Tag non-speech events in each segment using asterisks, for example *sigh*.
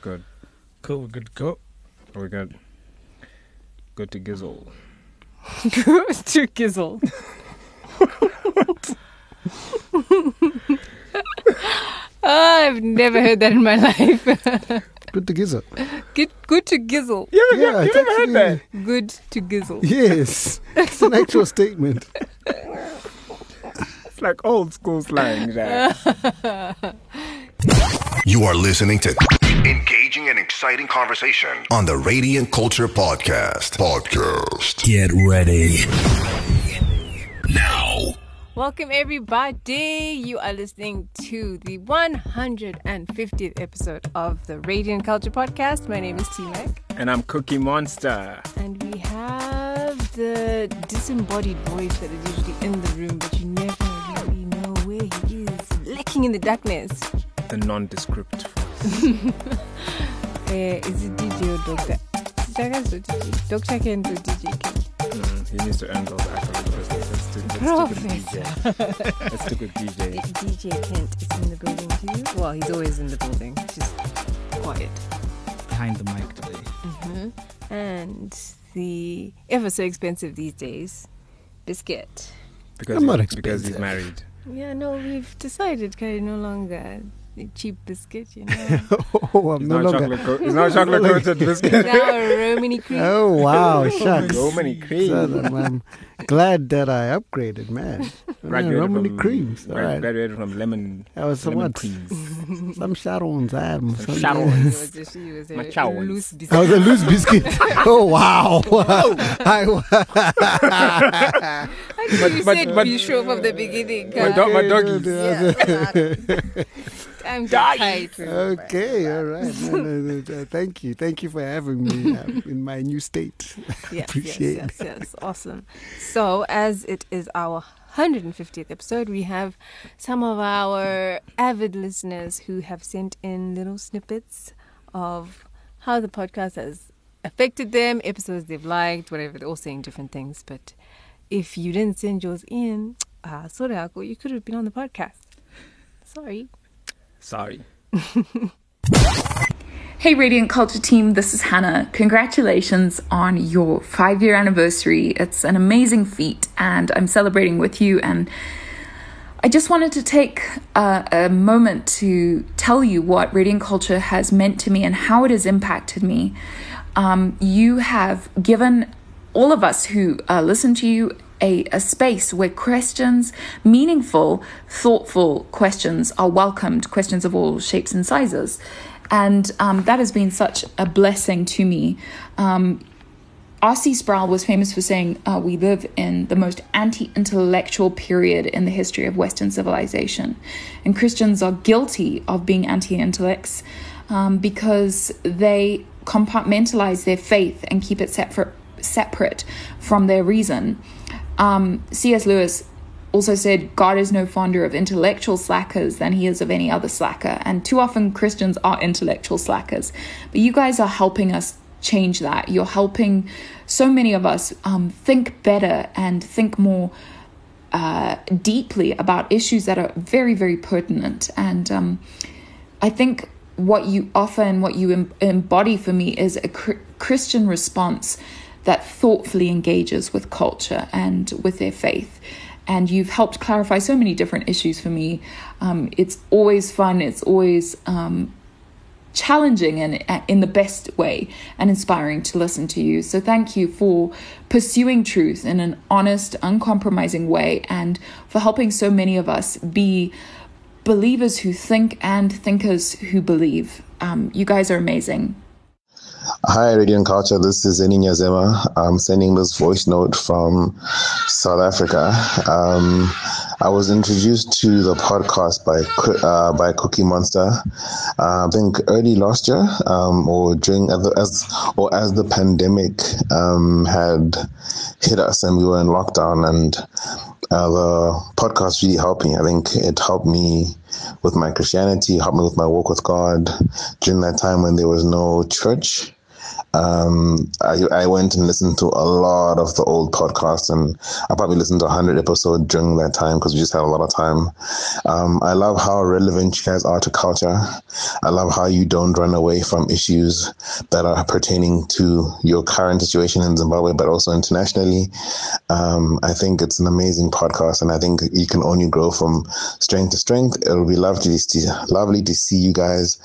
good. Cool, we're good to go. Are we good? Good to Gizzle. Good *laughs* to Gizzle. *laughs* Ah, I've never heard that in my life. *laughs* Good to gizzle. good, good to Gizzle. Yeah, Yeah, you it's never heard that? Good to Gizzle. Yes, it's an actual statement. It's like old school slang. That. You are listening to engaging and exciting conversation on the Radiant Culture Podcast. Podcast. Get ready. Now. Welcome, everybody. You are listening to the 150th episode of the Radiant Culture Podcast. My name is T Mac, and I'm Cookie Monster. and we have the disembodied voice that is usually in the room, but you never really know where he is, lurking in the darkness. The nondescript voice. *laughs* Uh, is it DJ or Doctor? Doctor DJ. Doctor Kent or DJ Kent? Mm, he needs to earn those accolades. Let's, let's, let's stick with DJ. Let's stick with DJ. *laughs* DJ Kent is in the building too. Well, he's always in the building, just quiet. Behind the mic today. Mm-hmm. And the ever so expensive these days, biscuit. Because, I'm not he- because he's expensive. married. Yeah, no, we've decided kind no longer a cheap biscuit, you know. *laughs* Oh, I'm He's no not longer. chocolate. Co- he's not chocolate *laughs* coated biscuit. now Romany *laughs* cream. Oh wow, shucks. Romany cream. So, I'm, I'm glad that I upgraded, man. Yeah, Graduated Romany from, creams. All gra- Graduated from lemon. That was some lemon what? creams. Some Sharon's. I'm Some some- Sharon. It was just, it was a, My a chow loose ones. biscuit. That was a loose biscuit. oh wow! I, How did you but- said but- be sure from the beginning. My, dog, my doggies. yeah. I'm so tight. okay, all right. No, no, no, no, thank you, thank you for having me uh, in my new state. *laughs* Yes, Appreciate yes, yes, yes. Awesome. So, as it is our 150th episode, we have some of our avid listeners who have sent in little snippets of how the podcast has affected them, episodes they've liked, whatever. They're all saying different things. But if you didn't send yours in, *tsk* uh, sorry, Ako, you could have been on the podcast. Sorry. Sorry. *laughs* Hey, Radiant Culture team, this is Hannah. Congratulations on your five year anniversary. It's an amazing feat, and I'm celebrating with you. And I just wanted to take a, a moment to tell you what Radiant Culture has meant to me and how it has impacted me. Um, you have given all of us who uh, listen to you a, a space where questions, meaningful, thoughtful questions, are welcomed, questions of all shapes and sizes. And um, that has been such a blessing to me. Um, R.C. Sproul was famous for saying, uh, We live in the most anti intellectual period in the history of Western civilization. And Christians are guilty of being anti intellects um, because they compartmentalize their faith and keep it separate, separate from their reason. Um, C.S. Lewis also said, God is no fonder of intellectual slackers than he is of any other slacker. And too often Christians are intellectual slackers. But you guys are helping us change that. You're helping so many of us um, think better and think more uh, deeply about issues that are very, very pertinent. And um, I think what you offer and what you em- embody for me is a Christian response that thoughtfully engages with culture and with their faith. And you've helped clarify so many different issues for me. Um, it's always fun, it's always um, challenging and uh, in the best way and inspiring to listen to you. So thank you for pursuing truth in an honest, uncompromising way and for helping so many of us be believers who think and thinkers who believe. Um, you guys are amazing. Hi, Radiant Culture. This is Eninya Zema. I'm sending this voice note from South Africa. Um, I was introduced to the podcast by uh, by Cookie Monster. Uh, I think early last year, um, or during as, as or as the pandemic um, had hit us and we were in lockdown, and uh, the podcast really helped me. I think it helped me with my Christianity, helped me with my walk with God during that time when there was no church. Um, I, I went and listened to a lot of the old podcasts, and I probably listened to 100 episodes during that time because we just had a lot of time. Um, I love how relevant you guys are to culture. I love how you don't run away from issues that are pertaining to your current situation in Zimbabwe, but also internationally. Um, I think it's an amazing podcast, and I think you can only grow from strength to strength. It'll be lovely to, lovely to see you guys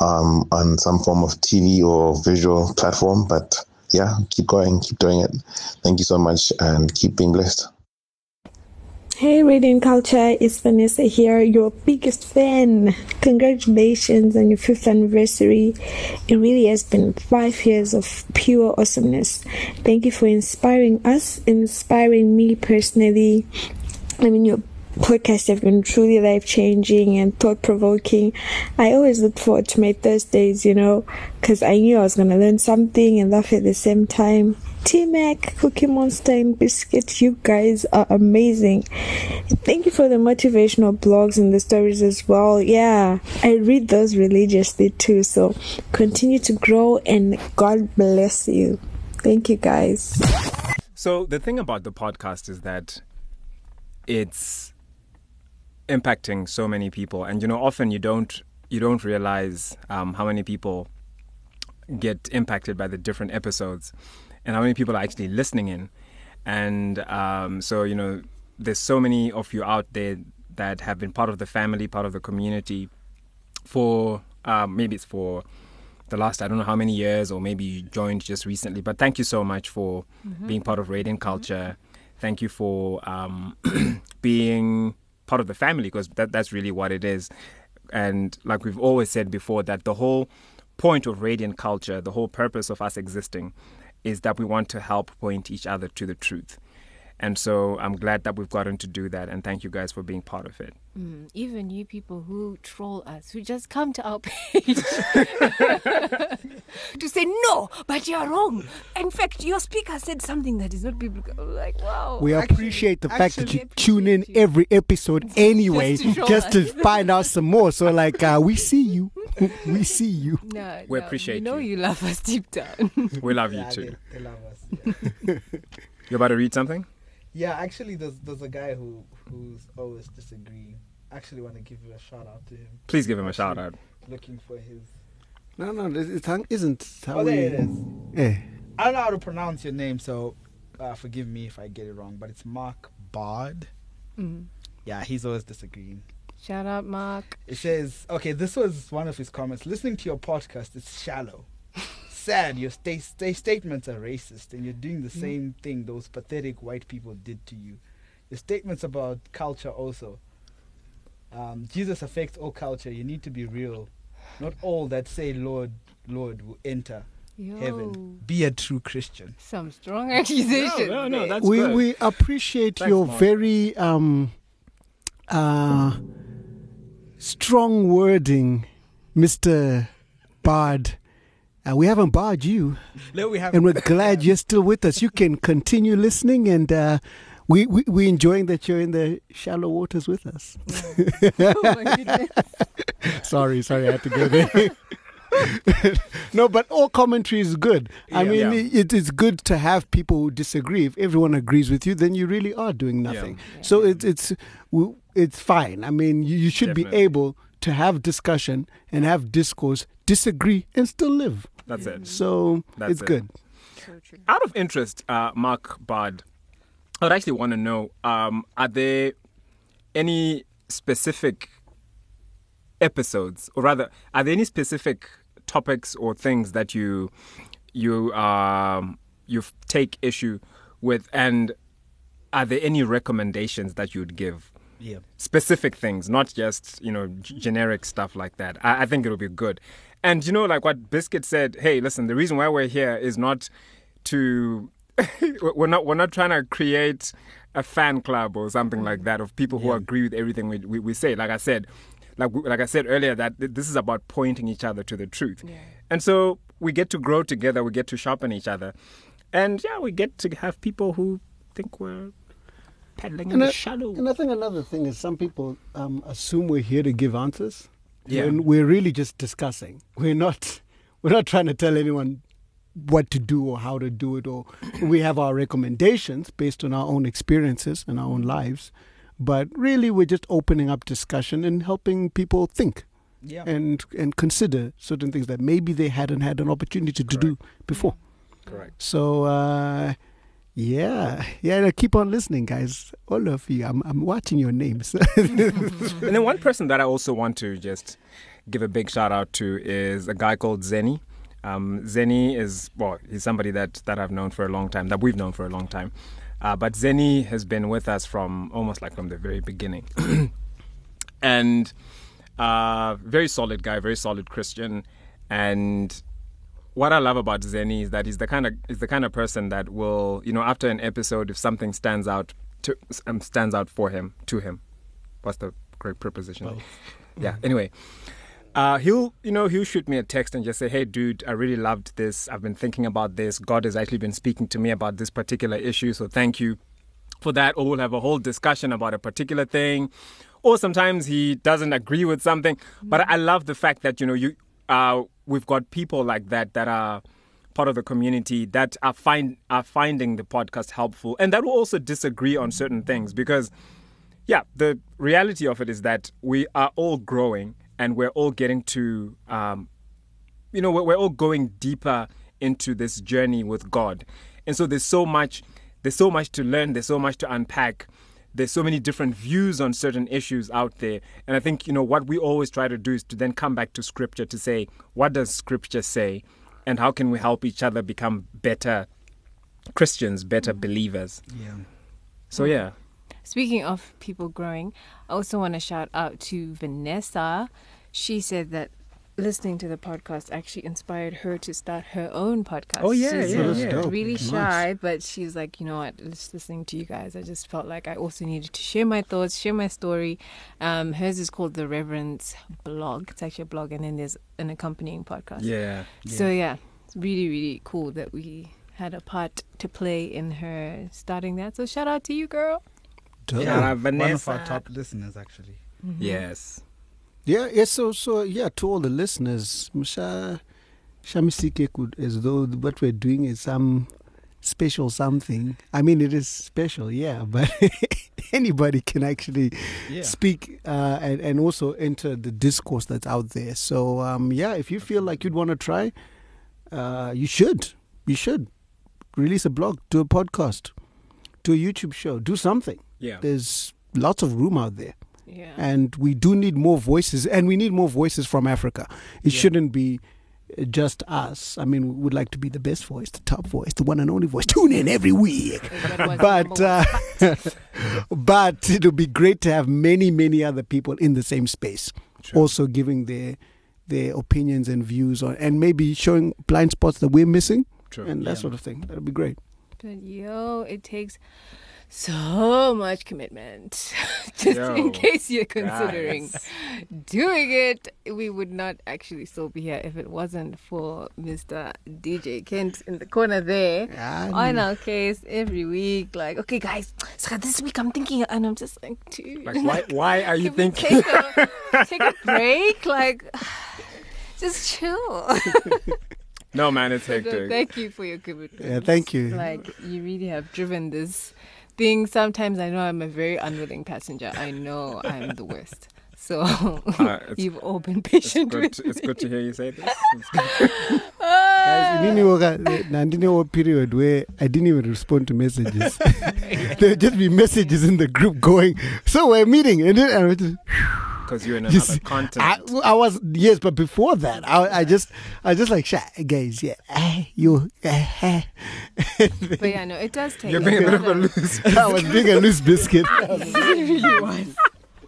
um, on some form of TV or visual platform. But yeah, keep going, keep doing it. Thank you so much, and keep being blessed. Hey, Radiant Culture, it's Vanessa here, your biggest fan. Congratulations on your fifth anniversary. It really has been five years of pure awesomeness. Thank you for inspiring us, inspiring me personally. I mean, your podcasts have been truly life changing and thought provoking. I always look forward to my Thursdays, you know, because I knew I was going to learn something and laugh at the same time. T Mac, Cookie Monster, and Biscuit, you guys are amazing. Thank you for the motivational blogs and the stories as well. Yeah, I read those religiously too. So continue to grow and God bless you. Thank you guys. So the thing about the podcast is that it's impacting so many people, and you know, often you don't you don't realize um, how many people get impacted by the different episodes, and how many people are actually listening in. And um, so you know, there's so many of you out there that have been part of the family, part of the community for um, maybe it's for the last I don't know how many years, or maybe you joined just recently. But thank you so much for being part of Radiant Culture. Thank you for um, *clears throat* being part of the family because that, that's really what it is. And like we've always said before, that the whole point of Radiant Culture, the whole purpose of us existing, is that we want to help point each other to the truth. And so I'm glad that we've gotten to do that. And thank you guys for being part of it. Mm, even you people who troll us, who just come to our *laughs* page *laughs* to say, no, but you're wrong. In fact, your speaker said something that is not biblical. I'm like, wow. We Actually- appreciate the fact that you tune in you. every episode anyway, to just to find out some more. So, like, uh, we see you. we see you. *laughs* No, We no, appreciate you. know you. you love us deep down. We love you Yeah, too. They, they love us. Yeah. You're about to read something? Yeah, actually, there's there's a guy who who's always disagreeing. Actually, want to give you a shout out to him. Please give him a shout out. Looking for his. No, no, it it isn't how Oh, we. there it is. Eh. I don't know how to pronounce your name, so uh, forgive me if I get it wrong. But it's Mark Bard. Mm. Yeah, he's always disagreeing. Shout out, Mark. It says, okay, this was one of his comments. Listening to your podcast is shallow. Sad, your sta- sta- statements are racist, and you're doing the same thing those pathetic white people did to you. Your statements about culture also. Um, Jesus affects all culture. You need to be real. Not all that say Lord, Lord will enter Yo. heaven. Be a true Christian. Some strong *laughs* accusations. No, no, no, that's we good. we appreciate Thanks, your Mark. very um uh strong wording, Mister Bard. Uh, we haven't barred you, No, we have and we're glad you're still with us. You can continue listening, and uh, we we we enjoying that you're in the shallow waters with us. *laughs* oh my goodness. sorry, sorry, I had to go there. *laughs* no, but all commentary is good. I mean, Yeah. it is good to have people who disagree. If everyone agrees with you, then you really are doing nothing. So it's it's it's fine. I mean, you, you should be able to have discussion and have discourse, disagree, and still live. That's it. So That's it's it. good. So true. Out of interest, uh, Mark Bard, I would actually want to know: um, Are there any specific episodes, or rather, are there any specific topics or things that you you um, you take issue with, and are there any recommendations that you'd give? Yeah. specific things, not just you know g- generic stuff like that. I, I think it'll be good. And you know, like what Biscuit said. Hey, listen, the reason why we're here is not to *laughs* we're not we're not trying to create a fan club or something like that of people who agree with everything we, we, we say. Like I said, like like I said earlier, that this is about pointing each other to the truth. And so we get to grow together. We get to sharpen each other, and yeah, we get to have people who think we're paddling in And the I, shallow. and I think another thing is some people um, assume we're here to give answers. Yeah. When we're really just discussing. We're not. *laughs* We're not trying to tell anyone what to do or how to do it, or *clears throat* we have our recommendations based on our own experiences and our own lives. But really, we're just opening up discussion and helping people think Yeah. and and consider certain things that maybe they hadn't had an opportunity to do before. Correct. So uh, yeah, yeah. Keep on listening, guys. All of you. I'm I'm watching your names. *laughs* And then one person that I also want to just give a big shout out to is a guy called Zenny. Um, Zeni is well, he's somebody that that I've known for a long time, that we've known for a long time. Uh, but Zenny has been with us from almost like from the very beginning, *clears throat* and uh, very solid guy, very solid Christian, and what I love about Zeni is that he's the kind of he's the kind of person that will, you know, after an episode, if something stands out to um, stands out for him to him, what's the correct preposition? *laughs* Yeah. Anyway, uh, he'll you know he'll shoot me a text and just say, "Hey, dude, I really loved this. I've been thinking about this. God has actually been speaking to me about this particular issue. So thank you for that." Or we'll have a whole discussion about a particular thing. Or sometimes he doesn't agree with something. But I love the fact that you know you uh, we've got people like that that are part of the community that are find are finding the podcast helpful and that will also disagree on certain things because yeah the reality of it is that we are all growing and we're all getting to um, you know we're, all going deeper into this journey with god. And so there's so much there's so much to learn there's so much to unpack there's so many different views on certain issues out there. And i think you know what we always try to do is to then come back to scripture to say what does scripture say? And how can we help each other become better christians better mm. believers? Yeah. so yeah. Speaking of people growing, I also want to shout out to Vanessa. She said that listening to the podcast actually inspired her to start her own podcast. Oh, yeah, she's yeah, yeah. dope. really Nice. shy, but she's like, you know what? Just listening to you guys, I just felt like I also needed to share my thoughts, share my story. Um, hers is called the Reverend's Blog. It's actually a blog, and then there's an accompanying podcast. yeah So yeah, it's really really cool that we had a part to play in her starting that. So shout out to you, girl. Dope. Shout out One of our top listeners, actually. yes Yeah, yeah. So, so yeah. To all the listeners, Musha, Shamisike could as though what we're doing is some special something. I mean, it is special, yeah. *laughs* But anybody can actually Yeah. speak uh, and and also enter the discourse that's out there. So, um, yeah, if you feel like you'd want to try, uh, you should. You should release a blog, do a podcast, do a YouTube show, do something. yeah There's lots of room out there Yeah. and we do need more voices and we need more voices from africa. It Yeah. shouldn't be uh, just us. I mean we would like to be the best voice the top voice the one and only voice. Tune in every week. But uh, *laughs* but it'll be great to have many many other people in the same space. Also giving their their opinions and views on and maybe showing blind spots that we're missing True. and that Yeah. sort of thing. That'll be great. But yo, it takes so much commitment. *laughs* Just Yo, in case you're considering guys. doing it, we would not actually still be here if it wasn't for Mr. DJ Kent in the corner there. Ah, On our case every week, like, okay, guys, so this week I'm thinking, and I'm just like, dude, like why why are you *laughs* thinking take a, take a *laughs* break? Like, *sighs* just chill. no man it's So hectic thank you for your commitment. yeah thank you Like you really have driven this thing. Sometimes I know I'm a very unwilling passenger. I know I'm the worst. So it's- *laughs* you've all been it's patient good with to, it's me. good to hear you say this It's good. *laughs* Guys, inini woka nandine period where I didn't even respond to messages. *laughs* there would just be messages in the group going, so we're meeting, and then I was just, because you're in You another see, continent I, I was yes, but before that, I, I just, I just like, "Sha, guys, yeah, eh, you, eh, eh." But yeah, no, it does take. you're being a bit of a lot loose *laughs* I was being a loose biscuit. *laughs* It really was.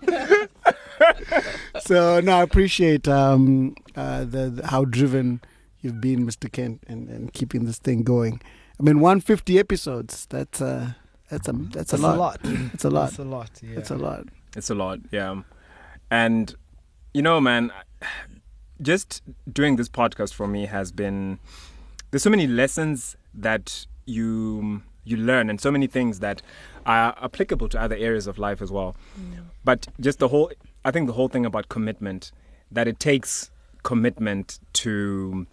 *laughs* so no, I appreciate um, uh, the, the how driven you've been, Mr. Kent, and, and keeping this thing going. I mean, 150 episodes. That's uh, that's a that's, That's a lot. It's a lot. It's a lot. Yeah. It's a lot. It's a lot, yeah. And you know, man, just doing this podcast for me has been there's so many lessons that you you learn and so many things that are applicable to other areas of life as well. But just the whole I think the whole thing about commitment that it takes commitment to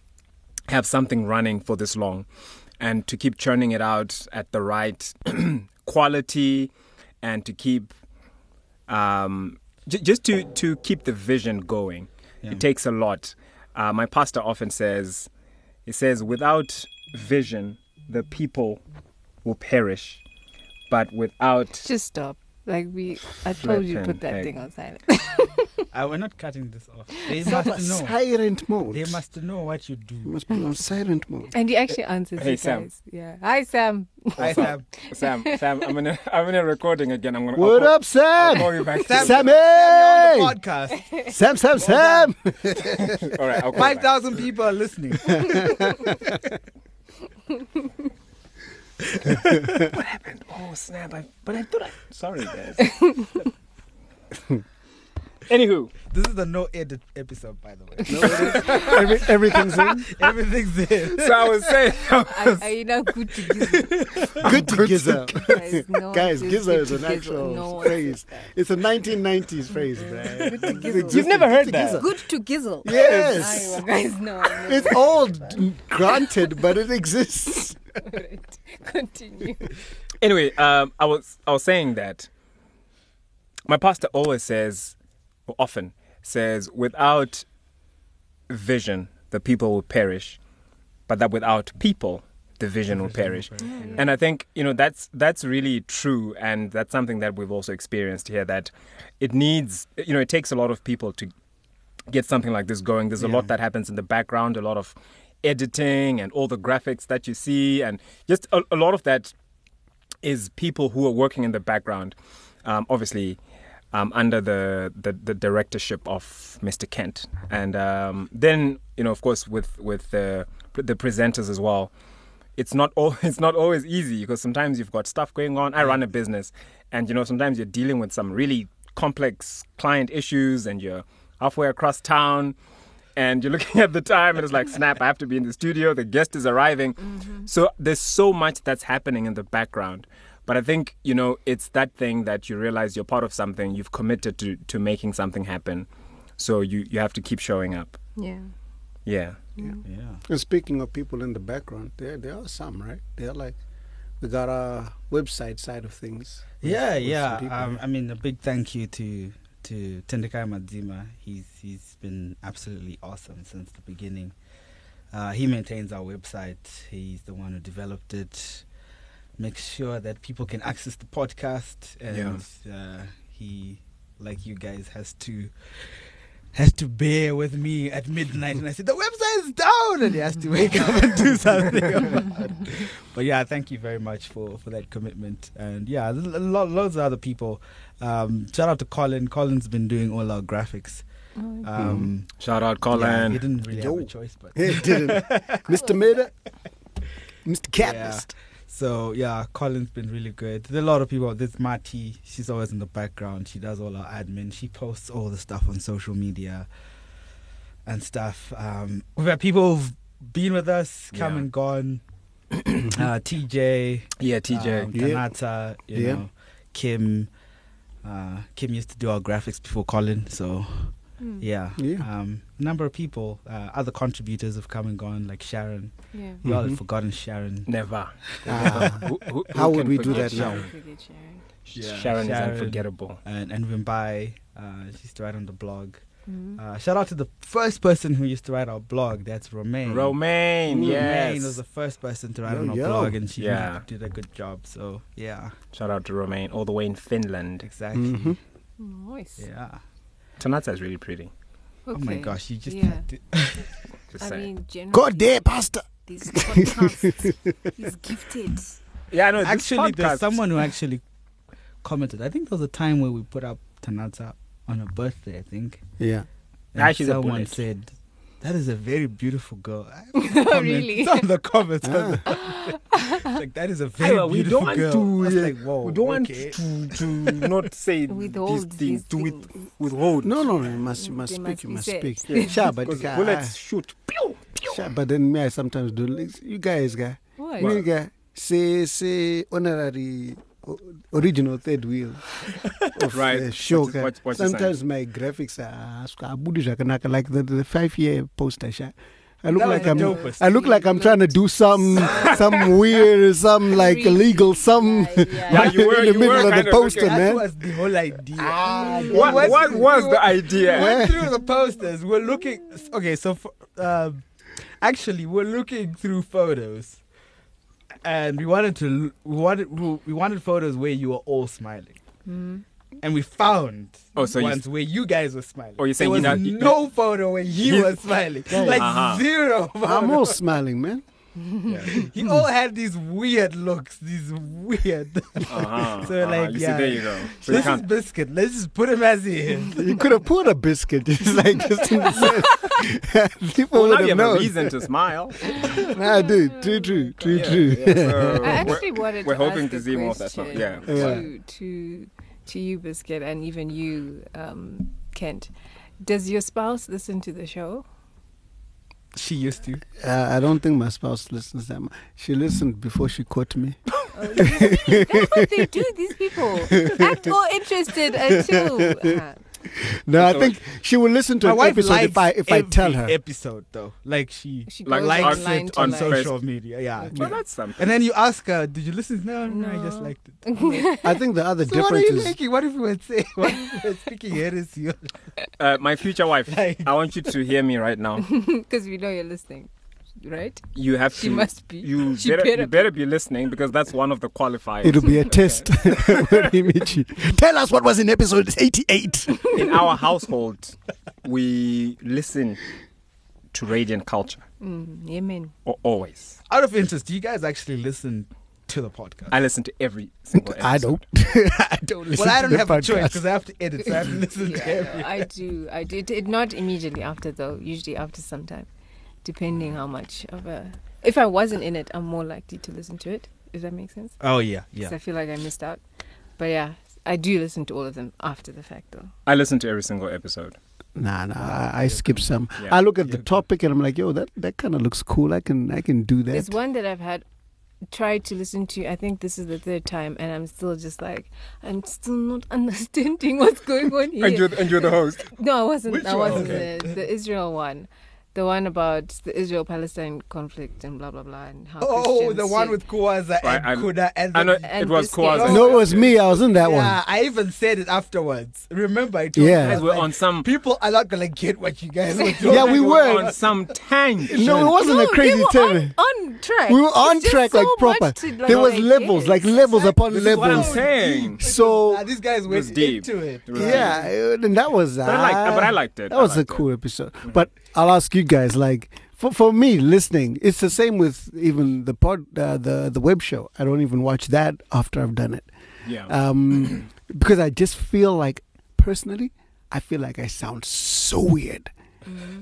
have something running for this long and to keep churning it out at the right *clears throat* quality and to keep um, j- just to to keep the vision going Yeah. it takes a lot uh, my pastor often says he says without vision the people will perish but without Just stop. Like we, I told you put that heck. thing on silent. *laughs* I we're not cutting this off. They It's not must know. silent mode. They must know what you do. You must be on silent mode. And he actually answers Hey, you Sam. guys. Yeah. Hi, Sam. I have Sam, Sam, I'm in a, I'm in a recording again. I'm gonna. I'll What call- up, I'll Sam? call you back. Sam- Sammy! Sam, you're on the podcast. Sam, Sam, Sam! *laughs* All right, I'll call you Five back. thousand people are listening. *laughs* What happened? Oh snap! I, but I thought I. Sorry, guys. *laughs* Anywho, This is the no edit episode, by the way. Every, everything's in. *laughs* Everything's in. so I was saying. Are, are you not good to gizzle? *laughs* Good to Giza. Guys, no Guys, says Giza good is to an gizzle. actual No one phrase. says. It's a 1990s phrase, bruh. gizzle. You've never heard that? Good to gizzle. Yes. Aye, guys, no. no. It's old, granted, but it exists. Alright, Continue. Anyway, um, I was I was saying that my pastor always says, or often says, without vision, the people will perish, but that without people, the vision will perish. And I think you know that's that's really true, and that's something that we've also experienced here. That it needs, you know, it takes a lot of people to get something like this going. There's a lot that happens in the background, a lot of editing and all the graphics that you see, and just a, a lot of that is people who are working in the background, um, obviously um, under the, the the directorship of Mr. Kent, and um, then you know, of course, with with the the presenters as well. It's not all. *laughs* It's not always easy because sometimes you've got stuff going on. I run a business, and you know sometimes you're dealing with some really complex client issues, and you're halfway across town, and you're looking at the time, and it's like, snap! I have to be in the studio. The guest is arriving. So there's so much that's happening in the background. But I think you know it's that thing that you realize you're part of something. You've committed to to making something happen. So you you have to keep showing up. Yeah. Yeah. Yeah. And speaking of people in the background, there there are some, right? They're like, we got our website side of things. with- Yeah, with yeah. people. Um, I mean, a big thank you to to Tendekai Madzima. He's he's been absolutely awesome since the beginning. Uh, he maintains our website. He's the one who developed it. Makes sure that people can access the podcast, and uh, he, like you guys, has to has to bear with me at midnight. And I said the website is down, and he has to wake up and do something. about it. *laughs* But yeah, thank you very much for, for that commitment. And yeah, there's a lot, loads of other people. Um, shout out to Colin. Colin's been doing all our graphics. Um, Shout out yeah, Colin. he didn't really have a choice, but He didn't. Mr. Meda, Mr. Catalyst. So yeah, Colin's been really good. There's a lot of people. There's Marty. She's always in the background. She does all our admin. She posts all the stuff on social media and stuff. Um, we've had people who've been with us, come Yeah. and gone. *clears throat* uh, TJ, Yeah, TJ. um, Yeah. Tanata, you Yeah. know, Kim. Uh, Kim used to do our graphics before Colin, so Mm. yeah. Yeah. Um, number of people, uh, other contributors have come and gone, like Sharon. Yeah. You all have Mhm. forgotten Sharon. Never. Ah. Who- who- *laughs* How who would can we do forget that now? Sharon? Forget Sharon. Yeah. Sharon, Sharon. is unforgettable. and and Wimbai. Uh, she used to write on the blog. Mm. Uh, shout out to the first person who used to write our blog. That's Romaine. Romaine, yes. Romaine yes. was the first person to write Yo, on our yo. blog, and she Yeah. really did a good job. So yeah, Shout out to Romaine, all the way in Finland. exactly. Mhm. Nice. Yeah. Tanata is really pretty. Oh my Okay. gosh, you just Yeah. had to- *laughs* Just I saying. mean, generally, God damn, Pastor. These podcasts, he's gifted. yeah, I know. this actually, there's someone who actually commented. I think there was a time where we put up Tanata on her birthday. I think. Yeah. And she's someone said, "That is a very beautiful girl." *laughs* Oh, really? Some of the comments. was Ah. *laughs* like that is a very Aiwa, we beautiful don't want to, I was uh, like, whoa, we don't want to, to not say *laughs* Withhold these these things, to with, things. withhold. No, no, no. You must, you must They speak. must you must said. speak. Yeah. Sure, but Because uh, bullets shoot. Pew, pew. sure, but then me, I sometimes do. like, You guys, guy. What? Me, guy. Say, say, honorary, o- original third wheel *laughs* of Right. the show. What is- guy. what- what sometimes my graphics are abudi zvakanaka, like the, the five year poster. I look That like I'm. dopest. I look like I'm trying to do some, *laughs* some weird, some like illegal, some *laughs* Yeah, you were- in the middle of kind the of poster, looking- That was the whole idea. Ah, We What, went what through- was the idea? We went through the posters. We're looking. Okay, so for, um, actually, we're looking through photos, and we wanted to. We wanted. We wanted photos where you were all smiling, and we found Oh, so you- ones where you guys were smiling. Oh, you're saying there you was not- you- no photo where you You- were smiling, like Uh-huh. zero. I'm all smiling, man. You *laughs* all had these weird looks, these weird. *laughs* Uh-huh, so uh-huh. like, You see, yeah. there you go. So you this is biscuit. Let's just put him as he is. *laughs* You could have put a biscuit, just like just in the sense. People Well, would now you have have a known. reason to smile. Nah, dude, true, true, true, Yeah, true. yeah, so I actually we're, wanted we're to hoping ask to see more of that stuff. Yeah. Yeah. To to to you, Biscuit, and even you, um, Kent. Does your spouse listen to the show? *laughs* She used to. Uh, I don't think my spouse listens that much. She listened before she caught me. *laughs* Oh, you That's what they do. These people act all interested until. Uh, *laughs* No, I think she will listen to My an wife episode if I if I tell her. episode though. Like she, she Like likes it to on like, social media. Yeah. Well, that's something. And then you ask her, "Did you listen?" No, no, I just liked it. *laughs* *laughs* I think the other *laughs* so what are difference you is making? What if we were saying? What if we were speaking heresy? Uh, my future wife, I want you to hear me right now. because we know you're listening, right? You have She to. must be. You *laughs* She better, better you better be listening because that's one of the qualifiers. it'll be a test *laughs* when we meet you. Tell us what was in episode 88. In our household, we listen to radiant culture Mm, amen. o- always. Out of interest, do you guys actually listen to the podcast? I listen to every single episode. I don't. *laughs* I don't listen well, I to don't the have a choice podcast. because I have to edit, so I have to listen to Yeah, every. I do. I do. It, it not immediately after though. Usually after some time, depending how much of a. If I wasn't in it, I'm more likely to listen to it. If that makes sense. Oh yeah, Because yeah. I feel like I missed out. But yeah, I do listen to all of them after the fact though. I listen to every single episode. Nah, nah. I, I skip some. Yeah. I look at the topic and I'm like, yo, that, that kind of looks cool. I can I can do that. There's one that I've had tried to listen to. I think this is the third time, and I'm still just like, I'm still not *laughs* understanding what's going on here. And you're, and you're the host. No, I wasn't. Which I wasn't Okay. the, the Israel one. The one about the Israel-Palestine conflict and blah blah blah and how. Oh, Christians the one should- with Kuwaza Right, and I- Kuda and I know the- it was Biscuit. Kwaza. no, it was me. I was in that yeah, one. I even said it afterwards. Remember, I told Yeah. you, I Guys, was we're like, on some. People are not gonna get what you guys were *laughs* doing. Yeah, we were. on some tangent. No, it wasn't No, a crazy they were turn. on, on track. We were on It's just track so like much proper. to, like, there was like, levels, yes. like levels upon This is what I'm levels. saying. So Nah, these guys was went deep. into it. It was yeah, uh, and that was. But I liked- uh, but I liked it. That I was a liked it. cool episode. But I'll ask you guys, like, for for me listening, it's the same with even the pod, uh, the the web show. I don't even watch that after I've done it, Yeah. um, *clears throat* because I just feel like personally, I feel like I sound so weird.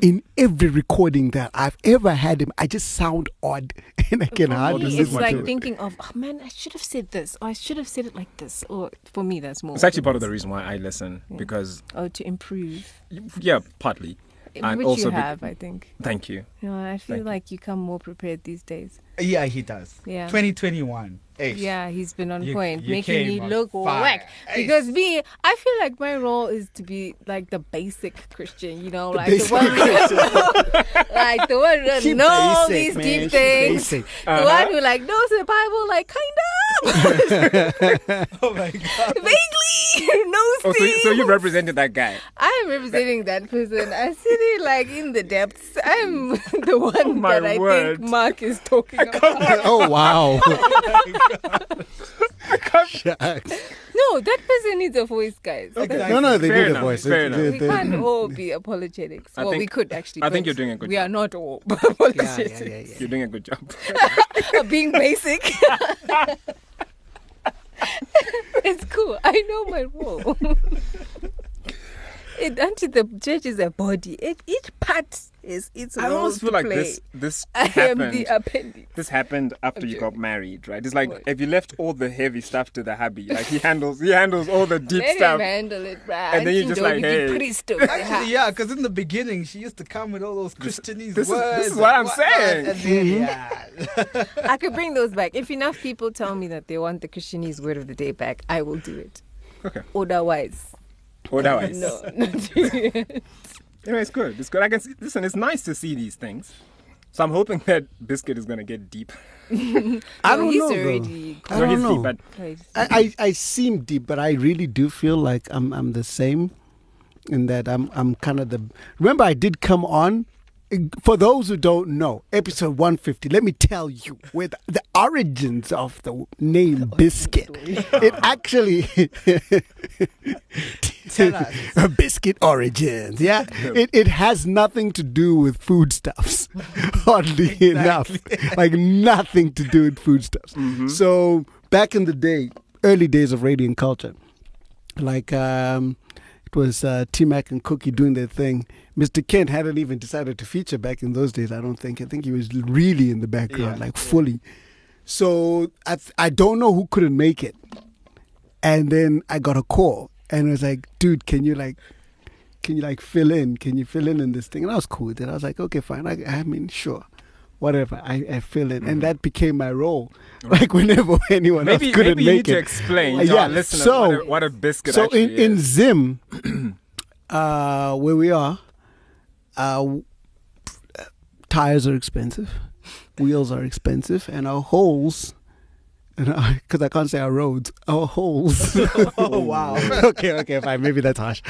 In every recording that I've ever had him, I just sound odd, *laughs* and I can For hardly me, listen it's like thinking of, oh man, I should have said this, or I should have said it like this. Or for me, that's more. It's actually part of the reason why I listen Yeah. because, Oh, to improve, yeah, partly. And which also you have, I think. Thank you. You know, I feel Thank like you come more prepared these days. Yeah, he does. Yeah. 2021. Hey. Yeah, he's been on You- point, you making me look fire. whack. Hey. Because me, I feel like my role is to be like the basic Christian, you know, like basic the one, *laughs* like the one who She know all basic, these man. deep She things, basic. the Uh-huh. one who like knows the Bible, like kind of *laughs* Oh my god. vaguely *laughs* knows Oh, so, you- so you represented that guy. I'm representing that person. I sit in like in the depths. I'm *laughs* the one Oh that I word. think Mark is talking about. oh wow! *laughs* Oh, Shucks. No, that person needs a voice, guys. Exactly. No, no, they Fair do the enough, voice. fair They- enough. We they- can't all be apologetics. I well, we could actually. I think you're doing a good We job. are not all *laughs* Yeah, yeah, yeah, yeah. You're doing a good job. Being basic. it's cool. I know my role. it, until the church is a body, it, each part is its I role almost feel like play. this this *laughs* I happened. the appendix. this happened after you Okay. got married, right? It's like What? if you left all the heavy stuff to the hubby, like he handles he handles all the deep Let stuff. him handle it, bruh. And then you're just like, hey. priest of. Actually, yeah, because in the beginning she used to come with all those Christianese this is- words. this is what I'm whatnot, saying. And then, *laughs* yeah. I could bring those back. If enough people tell me that they want the Christianese word of the day back, I will do it. Okay. Otherwise, Otherwise, *laughs* no. not doing it. Anyway, it's good. It's good. I can see, listen. It's nice to see these things. So I'm hoping that Biscuit is gonna get deep. *laughs* I No, don't he's know. though. already I No, don't he's know. deep, but I, I, I seem deep, but I really do feel like I'm I'm the same in that I'm I'm kind of the remember I did come on for those who don't know episode 150 let me tell you where the, the origins of the name biscuit it actually Tell us. *laughs* *laughs* *laughs* biscuit origins yeah *laughs* it, it has nothing to do with foodstuffs *laughs* oddly enough like nothing to do with foodstuffs so back in the day early days of radiant culture like um it was uh, T Mac and Cookie doing their thing. Mr. Kent hadn't even decided to feature back in those days. I don't think. I think he was really in the background, Yeah, like fully. So I th- I don't know who couldn't make it, and then I got a call and it was like, dude, can you like, can you like fill in? Can you fill in in this thing? And I was cool with it. I was like, okay, fine. I, I mean, sure, whatever. I, I fill in, and that became my role. Like *laughs* whenever anyone maybe else couldn't make it. maybe you make need to explain Uh, yeah, listeners so- what, a, what a biscuit so in, in. Zim, *clears throat* uh, where we are, uh, tires are expensive, wheels are expensive, and our holes, because I can't say our roads, our holes. *laughs* Oh wow. *laughs* okay, okay, fine. Maybe that's harsh.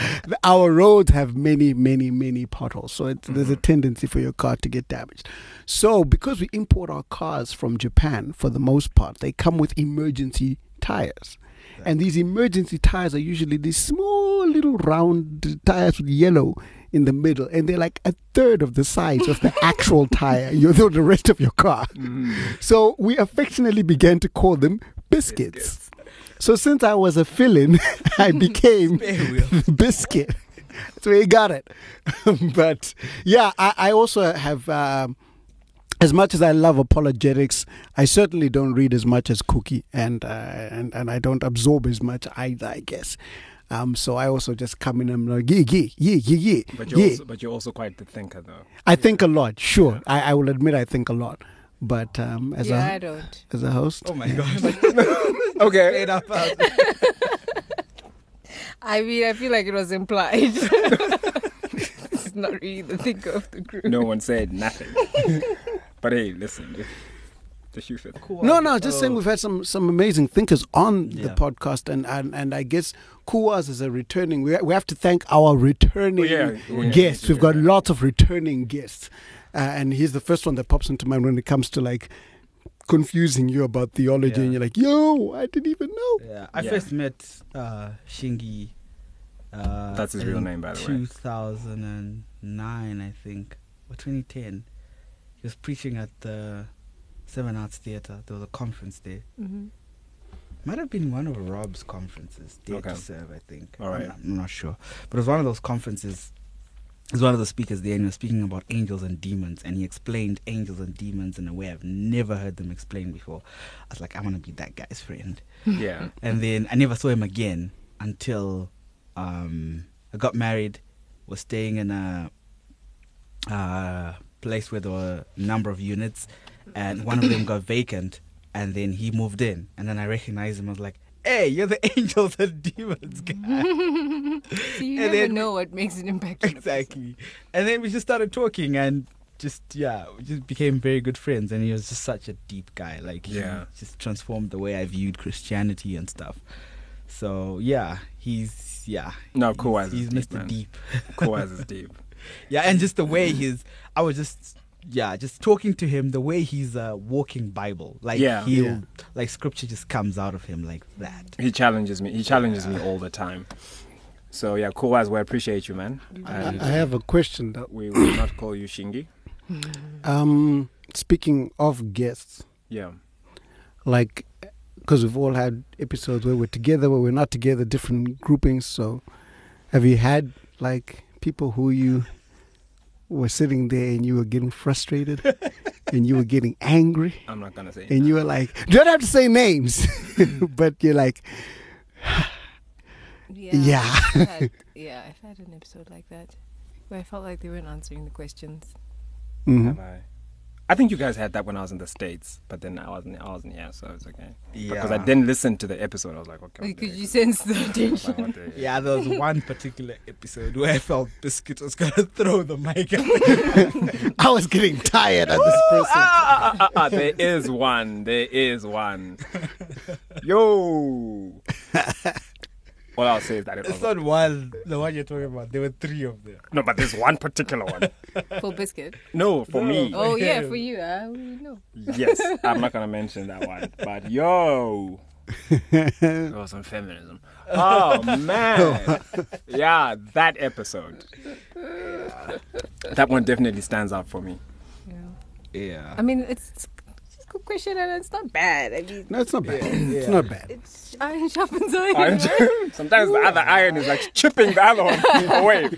Our roads have many, many, many potholes, so it's, there's a mm-hmm. tendency for your car to get damaged. So, because we import our cars from Japan for the most part, they come with emergency tires. And these emergency tires are usually these small little round tires with yellow in the middle, and they're like a third of the size of the actual *laughs* tire, you know, the rest of your car. So we affectionately began to call them biscuits. So since I was a fill-in, *laughs* I *laughs* became biscuit. That's where you got it. but yeah, I, I also have. Um, as much as I love apologetics, I certainly don't read as much as Cookie, and uh, and and I don't absorb as much either. I guess. Um, so I also just come in and I'm like, yeah, yeah, yeah, yeah, yeah. But you're yeah. also but you're also quite the thinker though. I think a lot. Sure, I, I will admit I think a lot. But um, as yeah, I a don't. as a host, Oh my god. *laughs* *laughs* Okay. Straight up out. *laughs* I mean, I feel like it was implied. it's not really the thinker of the group. No one said nothing. but hey, listen, the, the shoe fit. No, no, just saying we've had some some amazing thinkers on the podcast, and and, and I guess Kuwas is a returning. We we have to thank our returning Oh, yeah, yeah, guests. We've got lots of returning guests, uh, and he's the first one that pops into mind when it comes to like confusing you about theology, Yeah. and you're like, "Yo, I didn't even know." Yeah, I Yeah. first met uh, Shingi. Uh, That's his real name, by the way. 2009, I think, or 2010. He was preaching at the Seven Arts Theatre. There was a conference there. hmm Might have been one of Rob's conferences. Dare Okay. to Serve, I think. All right. I'm not, I'm not sure, but it was one of those conferences. He was one of the speakers there, and he was speaking about angels and demons, and he explained angels and demons in a way I've never heard them explained before. I was like, I want to be that guy's friend. *laughs* Yeah. *laughs* and then I never saw him again until um, I got married. Was staying in a uh, place where there were a number of units, and one of them got vacant, and then he moved in, and then I recognized him. I was like, "Hey, you're the *laughs* angels and demons *laughs* guy." So you And never then- know what makes an impact. on a person. exactly. And then we just started talking, and just yeah, we just became very good friends. And he was just such a deep guy. Like he Yeah. just transformed the way I viewed Christianity and stuff. So yeah, he's yeah. No, he's- Kuwaz is He's deep, Mr. man. Deep. *laughs* Kuwaz is deep. Yeah, and just the way he's, I was just, yeah, just talking to him, the way he's a walking Bible, like Yeah. he'll, Yeah. like scripture just comes out of him like that. He challenges me. He challenges me all the time. So yeah, cool as we appreciate you, man. I, And I have a question That we will not call you Shingi. *clears throat* Um, speaking of guests, Yeah. like because we've all had episodes where we're together, where we're not together, different groupings. So, have you had like people who you were sitting there and you were getting frustrated *laughs* and you were getting angry I'm not gonna say. and you were like, you don't have to say names, *laughs* but you're like, *sighs* Yeah. Yeah. I've *laughs* had, yeah, I've had an episode like that where I felt like they weren't answering the questions. mhm. Have I? I think you guys had that when I was in the states, but then I wasn't. I wasn't here, so it's okay. Yeah. Because I didn't listen to the episode. I was like, okay. what the Because you sense the this? Like, tension. Yeah, there was *laughs* one particular episode where I felt Biscuit was gonna *laughs* throw the mic at *laughs* I was getting tired of this person. Ah, ah, ah, ah, there is one. There is one. Yo. What I'll say is that it It's not one, the one you're talking about. There were three of them. no, but there's one particular one. *laughs* For biscuit. No, for me. Oh *laughs* yeah, for you. Uh, I already know. Yes, I'm not gonna *laughs* mention that one. But yo, it was on feminism. Oh man, yeah, that episode. That one definitely stands out for me. Yeah. Yeah. I mean, it's, it's a good question and it's not bad. I mean, No, it's not bad. It's not bad. it's iron sharpens iron. I'm right? *laughs* Sometimes the other iron is like chipping the other one away.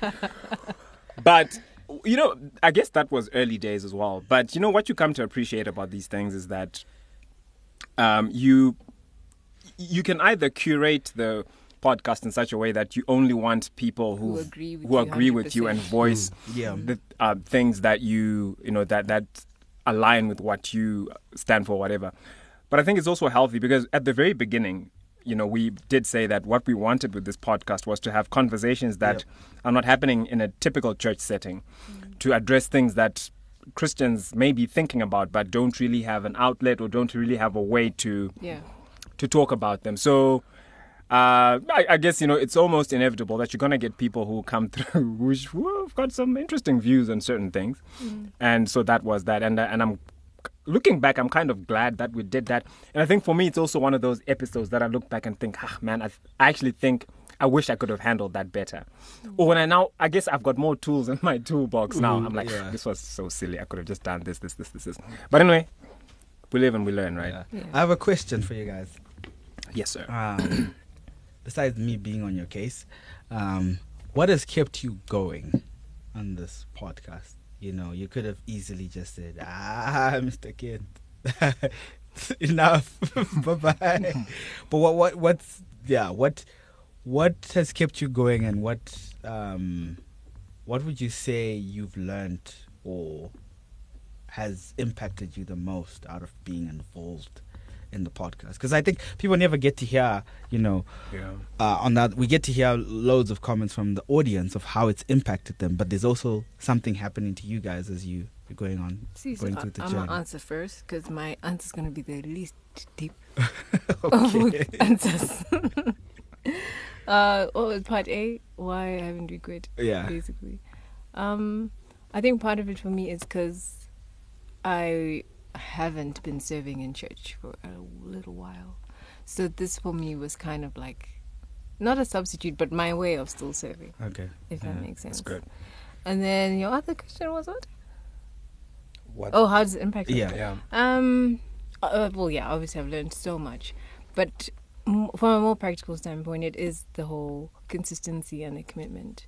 But you know, I guess that was early days as well. But you know what you come to appreciate about these things is that um, you you can either curate the podcast in such a way that you only want people who Who agree with who you agree with you 100%. and voice Yeah. the uh, things that you you know that that align with what you stand for whatever but i think it's also healthy because at the very beginning you know we did say that what we wanted with this podcast was to have conversations that are not happening in a typical church setting mm. to address things that christians may be thinking about but don't really have an outlet or don't really have a way to Yeah. to talk about them. So uh, I, I guess you know it's almost inevitable that you're gonna get people who come *laughs* through who, who have got some interesting views on certain things, and so that was that. And uh, and I'm looking back, I'm kind of glad that we did that. And I think for me, it's also one of those episodes that I look back and think, ah, man, I, I actually think. I wish I could have handled that better. Or when I now, I guess I've got more tools in my toolbox now. I'm like, yeah. this was so silly. I could have just done this, this, this, this, this. But anyway, we live and we learn, right? Yeah. I have a question for you guys. Yes, sir. Um, besides me being on your case, um, what has kept you going on this podcast? You know, you could have easily just said, "Ah, *laughs* Mr. Kid, *laughs* enough, *laughs* bye bye." but what, what, what's, yeah, what, what has kept you going, and what, um, what would you say you've learned or has impacted you the most out of being involved in the podcast? Because I think people never get to hear, you know, Yeah. uh, on that we get to hear loads of comments from the audience of how it's impacted them, but there's also something happening to you guys as you you're going on, See, so going I, through the I'm journey. gonna answer first because my answer is gonna be the least deep *laughs* Okay. of *laughs* answers. *laughs* uh, what was part A? Why I haven't we quit? Yeah. basically. Um, I think part of it for me is because I haven't been serving in church for a little while, so this for me was kind of like not a substitute, but my way of still serving, Okay. if Yeah, that makes sense. That's good. And then your other question was what? What? Oh, how does it impact? Yeah. Yeah. Um. Uh, well, yeah. Obviously, I've learned so much, but m- from a more practical standpoint, it is the whole consistency and the commitment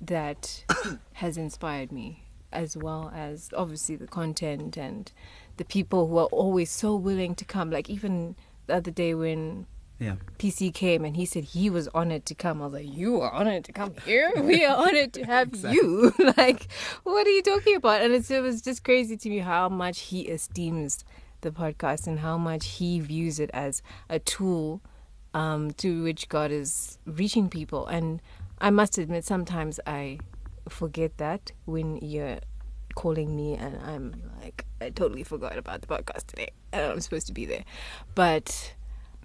that *coughs* has inspired me, as well as obviously the content and the people who are always so willing to come. Like even the other day when Yeah. PC came and he said he was honored to come. I was like, You are honored to come here? *laughs* We are honored to have you. *laughs* like, what are you talking about? And it's, it was just crazy to me how much he esteems the podcast and how much he views it as a tool um, to which God is reaching people. And I must admit, sometimes I forget that when you're calling me and I'm like, I totally forgot about the podcast today. And I'm supposed to be there. But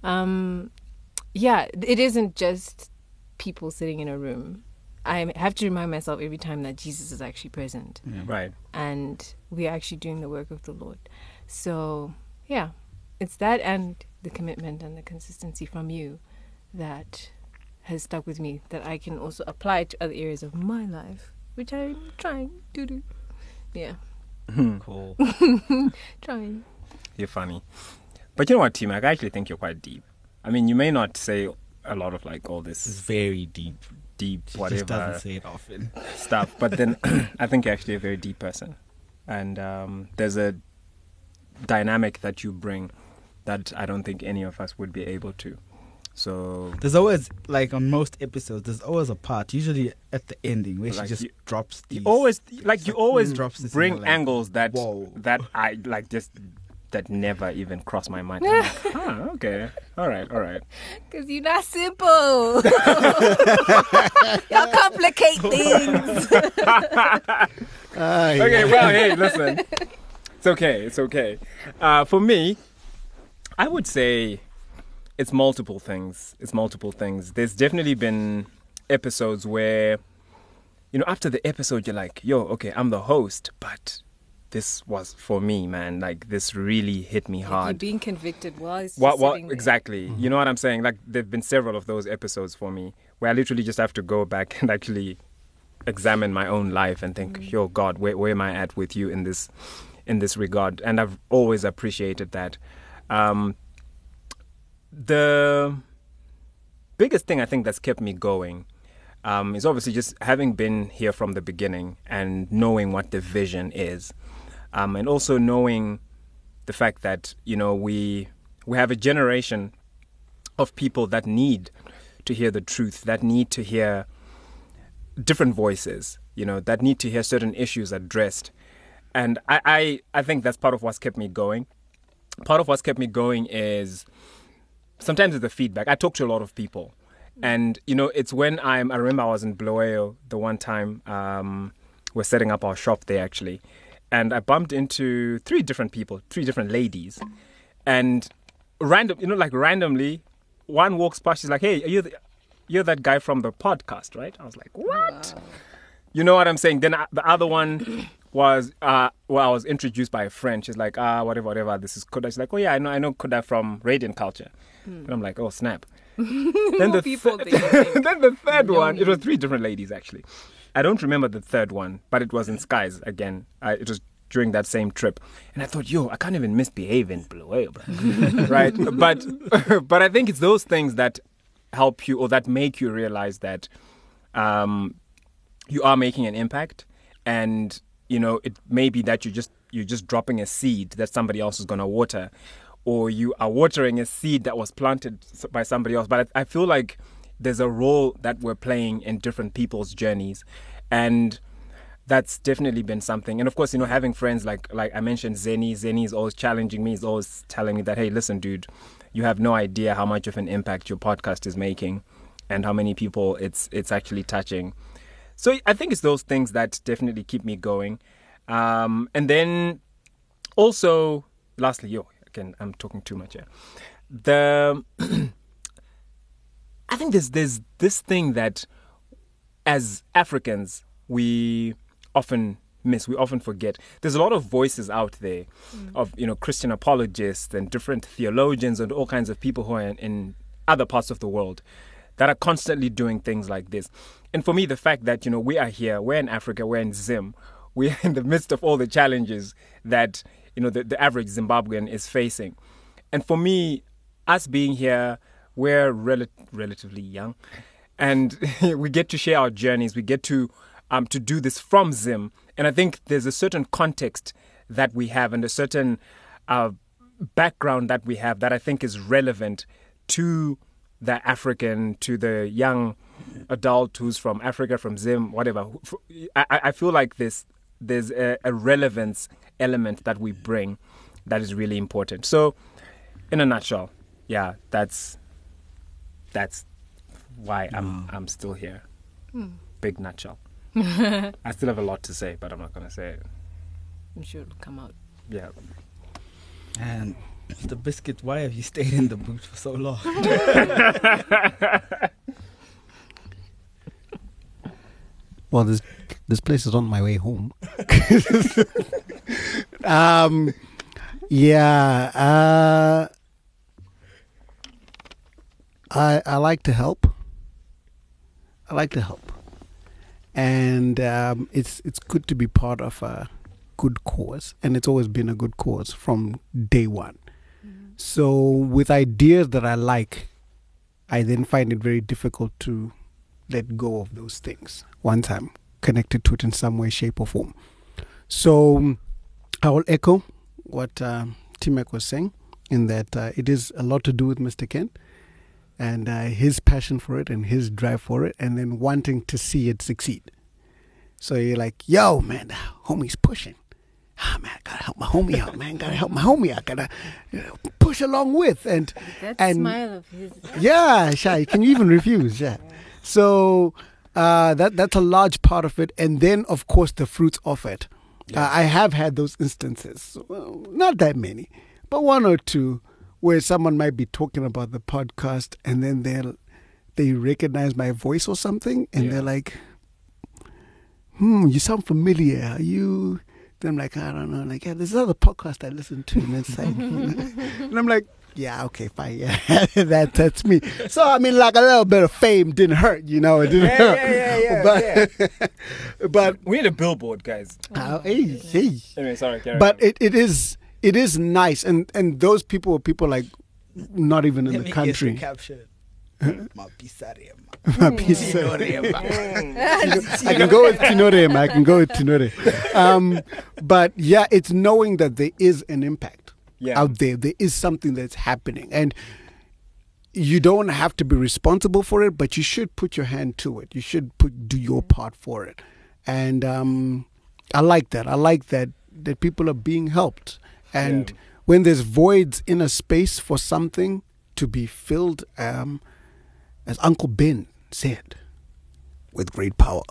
um, yeah, it isn't just people sitting in a room. I have to remind myself every time that Jesus is actually present Right. and we're actually doing the work of the Lord. So, yeah, it's that and the commitment and the consistency from you that has stuck with me that I can also apply to other areas of my life, which I'm trying to do. Yeah, Cool. *laughs* trying. You're funny. But you know what, Tim? Mac? I actually think you're quite deep. I mean, you may not say a lot of like all It's this very deep. deep She whatever just doesn't say it often. stuff, but then *laughs* *clears throat* I think you're actually a very deep person, and um, there's a dynamic that you bring that I don't think any of us would be able to. So There's always like on most episodes, there's always a part, usually at the ending, where Like she just you- drops you these. always like you always drops this bring your lap. angles that Whoa. that I like just that never even crossed my mind. *laughs* Like, ah, okay, all right, all right. Because you're not simple. *laughs* Y'all complicate things. *laughs* Yeah. Okay, well, hey, listen, it's okay, it's okay. Uh, for me, I would say it's multiple things. It's multiple things. There's definitely been episodes where, you know, after the episode, you're like, yo, okay, I'm the host, but this was for me, man. Like, this really hit me You're hard. being convicted while it's What, what, sitting there. exactly. You know what I'm saying? Like, there have been several of those episodes for me where I literally just have to go back and *laughs* actually examine my own life and think, yo, God, where, where am I at with you in this, in this regard? And I've always appreciated that. Um, the biggest thing I think that's kept me going um, is obviously just having been here from the beginning and knowing what the vision is, um, and also knowing the fact that you know we we have a generation of people that need to hear the truth, that need to hear different voices, you know, that need to hear certain issues addressed, and I I, I think that's part of what's kept me going. Part of what's kept me going is sometimes it's the feedback. I talk to a lot of people, and you know, it's when I'm. I remember I was in Bulawayo the one time. Um, we're setting up our shop there actually, and I bumped into three different people, three different ladies, and random, you know, like randomly, one walks past. She's like, "Hey, are you the, you're that guy from the podcast, right?" I was like, "What?" You know what I'm saying? Then uh, the other one *clears throat* was uh well, I was introduced by a friend. She's like, ah, whatever, whatever. This is Kuda. She's like, oh yeah, I know, I know Kuda from Radiant Culture. And I'm like, oh snap. *laughs* then the people third- than you think. *laughs* then the third one, it was three different ladies actually. I don't remember the third one, but it was in Skies again. I, it was during that same trip, and I thought, yo, I can't even misbehave in Blue *laughs* right? But but I think it's those things that help you or that make you realize that um, you are making an impact and you know it may be that you just you're just dropping a seed that somebody else is going to water or you are watering a seed that was planted by somebody else but I, feel like there's a role that we're playing in different people's journeys and that's definitely been something and of course you know having friends like like i mentioned Zenny. Zenny is always challenging me is always telling me that hey listen dude you have no idea how much of an impact your podcast is making and how many people it's it's actually touching so I think it's those things that definitely keep me going. Um, and then also, lastly, yo, again, I'm talking too much here. The *clears throat* I think there's there's this thing that as Africans we often miss, we often forget. There's a lot of voices out there mm. of you know Christian apologists and different theologians and all kinds of people who are in, in other parts of the world that are constantly doing things like this. And for me, the fact that you know we are here, we're in Africa, we're in Zim, we're *laughs* in the midst of all the challenges that you know the, the average Zimbabwean is facing. And for me, us being here, we're rel- relatively young, and *laughs* we get to share our journeys. We get to um, to do this from Zim, and I think there's a certain context that we have and a certain uh, background that we have that I think is relevant to the African, to the young adult who's from Africa, from Zim, whatever. I, I I feel like this there's a, a relevance element that we bring that is really important. So, in a nutshell, yeah, that's that's why I'm mm. I'm still here. Hmm. Big nutshell. *laughs* I still have a lot to say, but I'm not gonna say it. I'm sure it'll come out. Yeah. And the biscuit, why have you stayed in the boot for so long? *laughs* Well, this this place is on my way home. *laughs* um, yeah. Uh, I I like to help. I like to help, and um, it's it's good to be part of a good cause, and it's always been a good cause from day one. So, with ideas that I like, I then find it very difficult to let go of those things once I'm connected to it in some way, shape, or form. So I will echo what um, Timek was saying in that uh, it is a lot to do with Mr. Kent. and uh, his passion for it and his drive for it, and then wanting to see it succeed. So you're like, yo, man, the homie's pushing. Ah, man, I gotta help my homie out, man. Gotta help my homie out. Gotta push along with and That and smile of his. yeah, shy. Can you even refuse? Yeah. So uh, that that's a large part of it, and then of course the fruits of it. Uh, I have had those instances, well, not that many, but one or two, where someone might be talking about the podcast, and then they they recognize my voice or something, and they're like, "Hmm, you sound familiar. Are you?" Then I'm like, I don't know. Like, yeah, there's another podcast I listen to, and it's like, *laughs* and I'm like, yeah, okay, fine, yeah, *laughs* that that's me. So I mean, like a little bit of fame didn't hurt, you know, it didn't Yeah, hurt. yeah, yeah, yeah, but *laughs* but We need a billboard, guys. uh, hey, hey. Anyway, sorry, carry but on. it, it is it is nice, and and those people are people like not even in the me guess the country. *laughs* caption. I can go with Tinore, I can go with Tinore. Um, but yeah, it's knowing that there is an impact Yeah. out there. There is something that's happening. And you don't have to be responsible for it, but you should put your hand to it. You should put do your part for it. And um, I like that. I like that that people are being helped. And Yeah. when there's voids in a space for something to be filled, um, as Uncle Ben said, with great power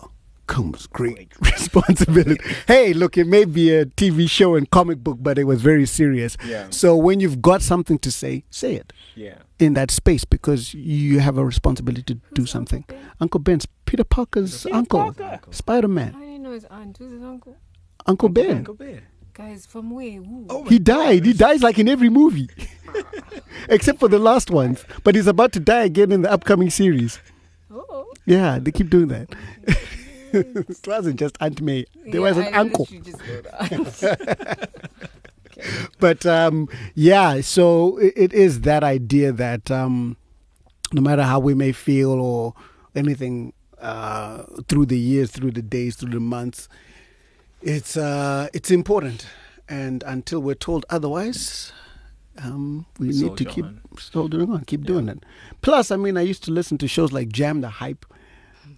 comes great *laughs* responsibility. *laughs* hey, look, it may be a TV show and comic book, but it was very serious. Yeah. So when you've got something to say, say it Yeah. in that space because you have a responsibility to do something. Uncle Ben's Peter Parker's uncle, Spider Man. I Man, didn't know his aunt. Who's his uncle? Uncle Ben. Uncle Ben. Guys, from where? Who? Oh He died. He dies like in every movie, *laughs* except for the last ones. But he's about to die again in the upcoming series. Oh. Yeah, they keep doing that. Oh *laughs* it wasn't just Aunt May. There was an I uncle. literally just wrote aunt. *laughs* but um, yeah, so it, it is that idea that um, no matter how we may feel or anything uh, through the years, through the days, through the months, it's uh, it's important. And until we're told otherwise, um, we need to keep on. soldiering on, keep doing it. Plus, I mean, I used to listen to shows like Jam the Hype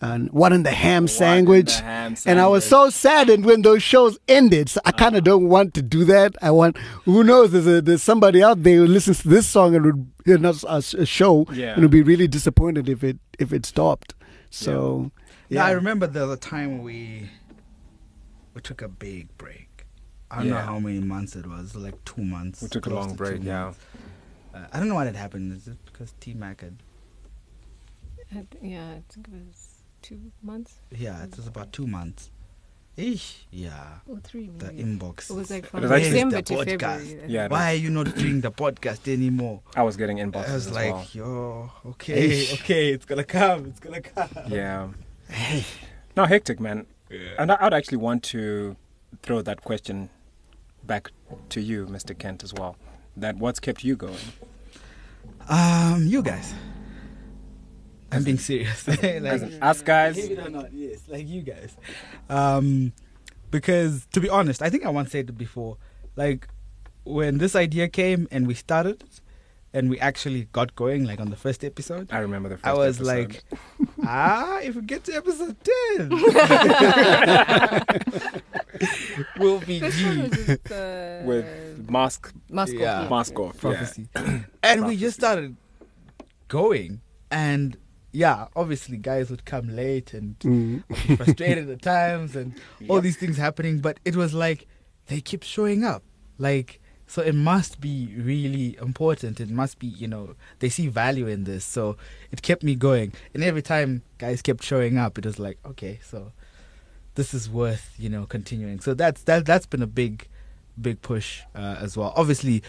and One in the Ham in Sandwich. the Ham And I was so saddened when those shows ended. So I kind of don't want to do that. I want, who knows, there's, a, there's somebody out there who listens to this song and would hear us a, a show Yeah. and would be really disappointed if it if it stopped. So, Yeah, yeah. I remember the, was a time we we took a big break. I don't know how many months it was, like two months. We took a long to break, yeah. Uh, I don't know what had happened. Is it because T Mac had? I yeah, I think it was two months Yeah, it was about two months. Eesh, yeah. or three. The Maybe. inbox. It was like It from was actually- December to podcast. February. Yeah, it Why are you not doing the podcast anymore? I was getting inboxes I was as like, well. yo, okay, okay, it's gonna come, it's gonna come. Yeah. No, hectic, man. And I- I'd actually want to throw that question back to you, Mr. Kent, as well. That what's kept you going? Um, you guys. I'm being serious. *laughs* like, us guys? Believe it or not, yes, like you guys. Um, because to be honest, I think I once said it before. Like when this idea came and we started, and we actually got going, like on the first episode. I remember the first I was episode. like, ah, if we get to episode 10, *laughs* we'll be G. just, uh, with mask Moscow. Yeah. yeah. mask off. Yeah. prophecy. and we just started going. And yeah, obviously, guys would come late and Mm. be frustrated at times and *laughs* all these things happening. But it was like they keep showing up. Like, so it must be really important. It must be, you know, they see value in this. So it kept me going. And every time guys kept showing up, it was like, okay, so this is worth, you know, continuing. So that's that that's been a big big push uh, as well. Obviously,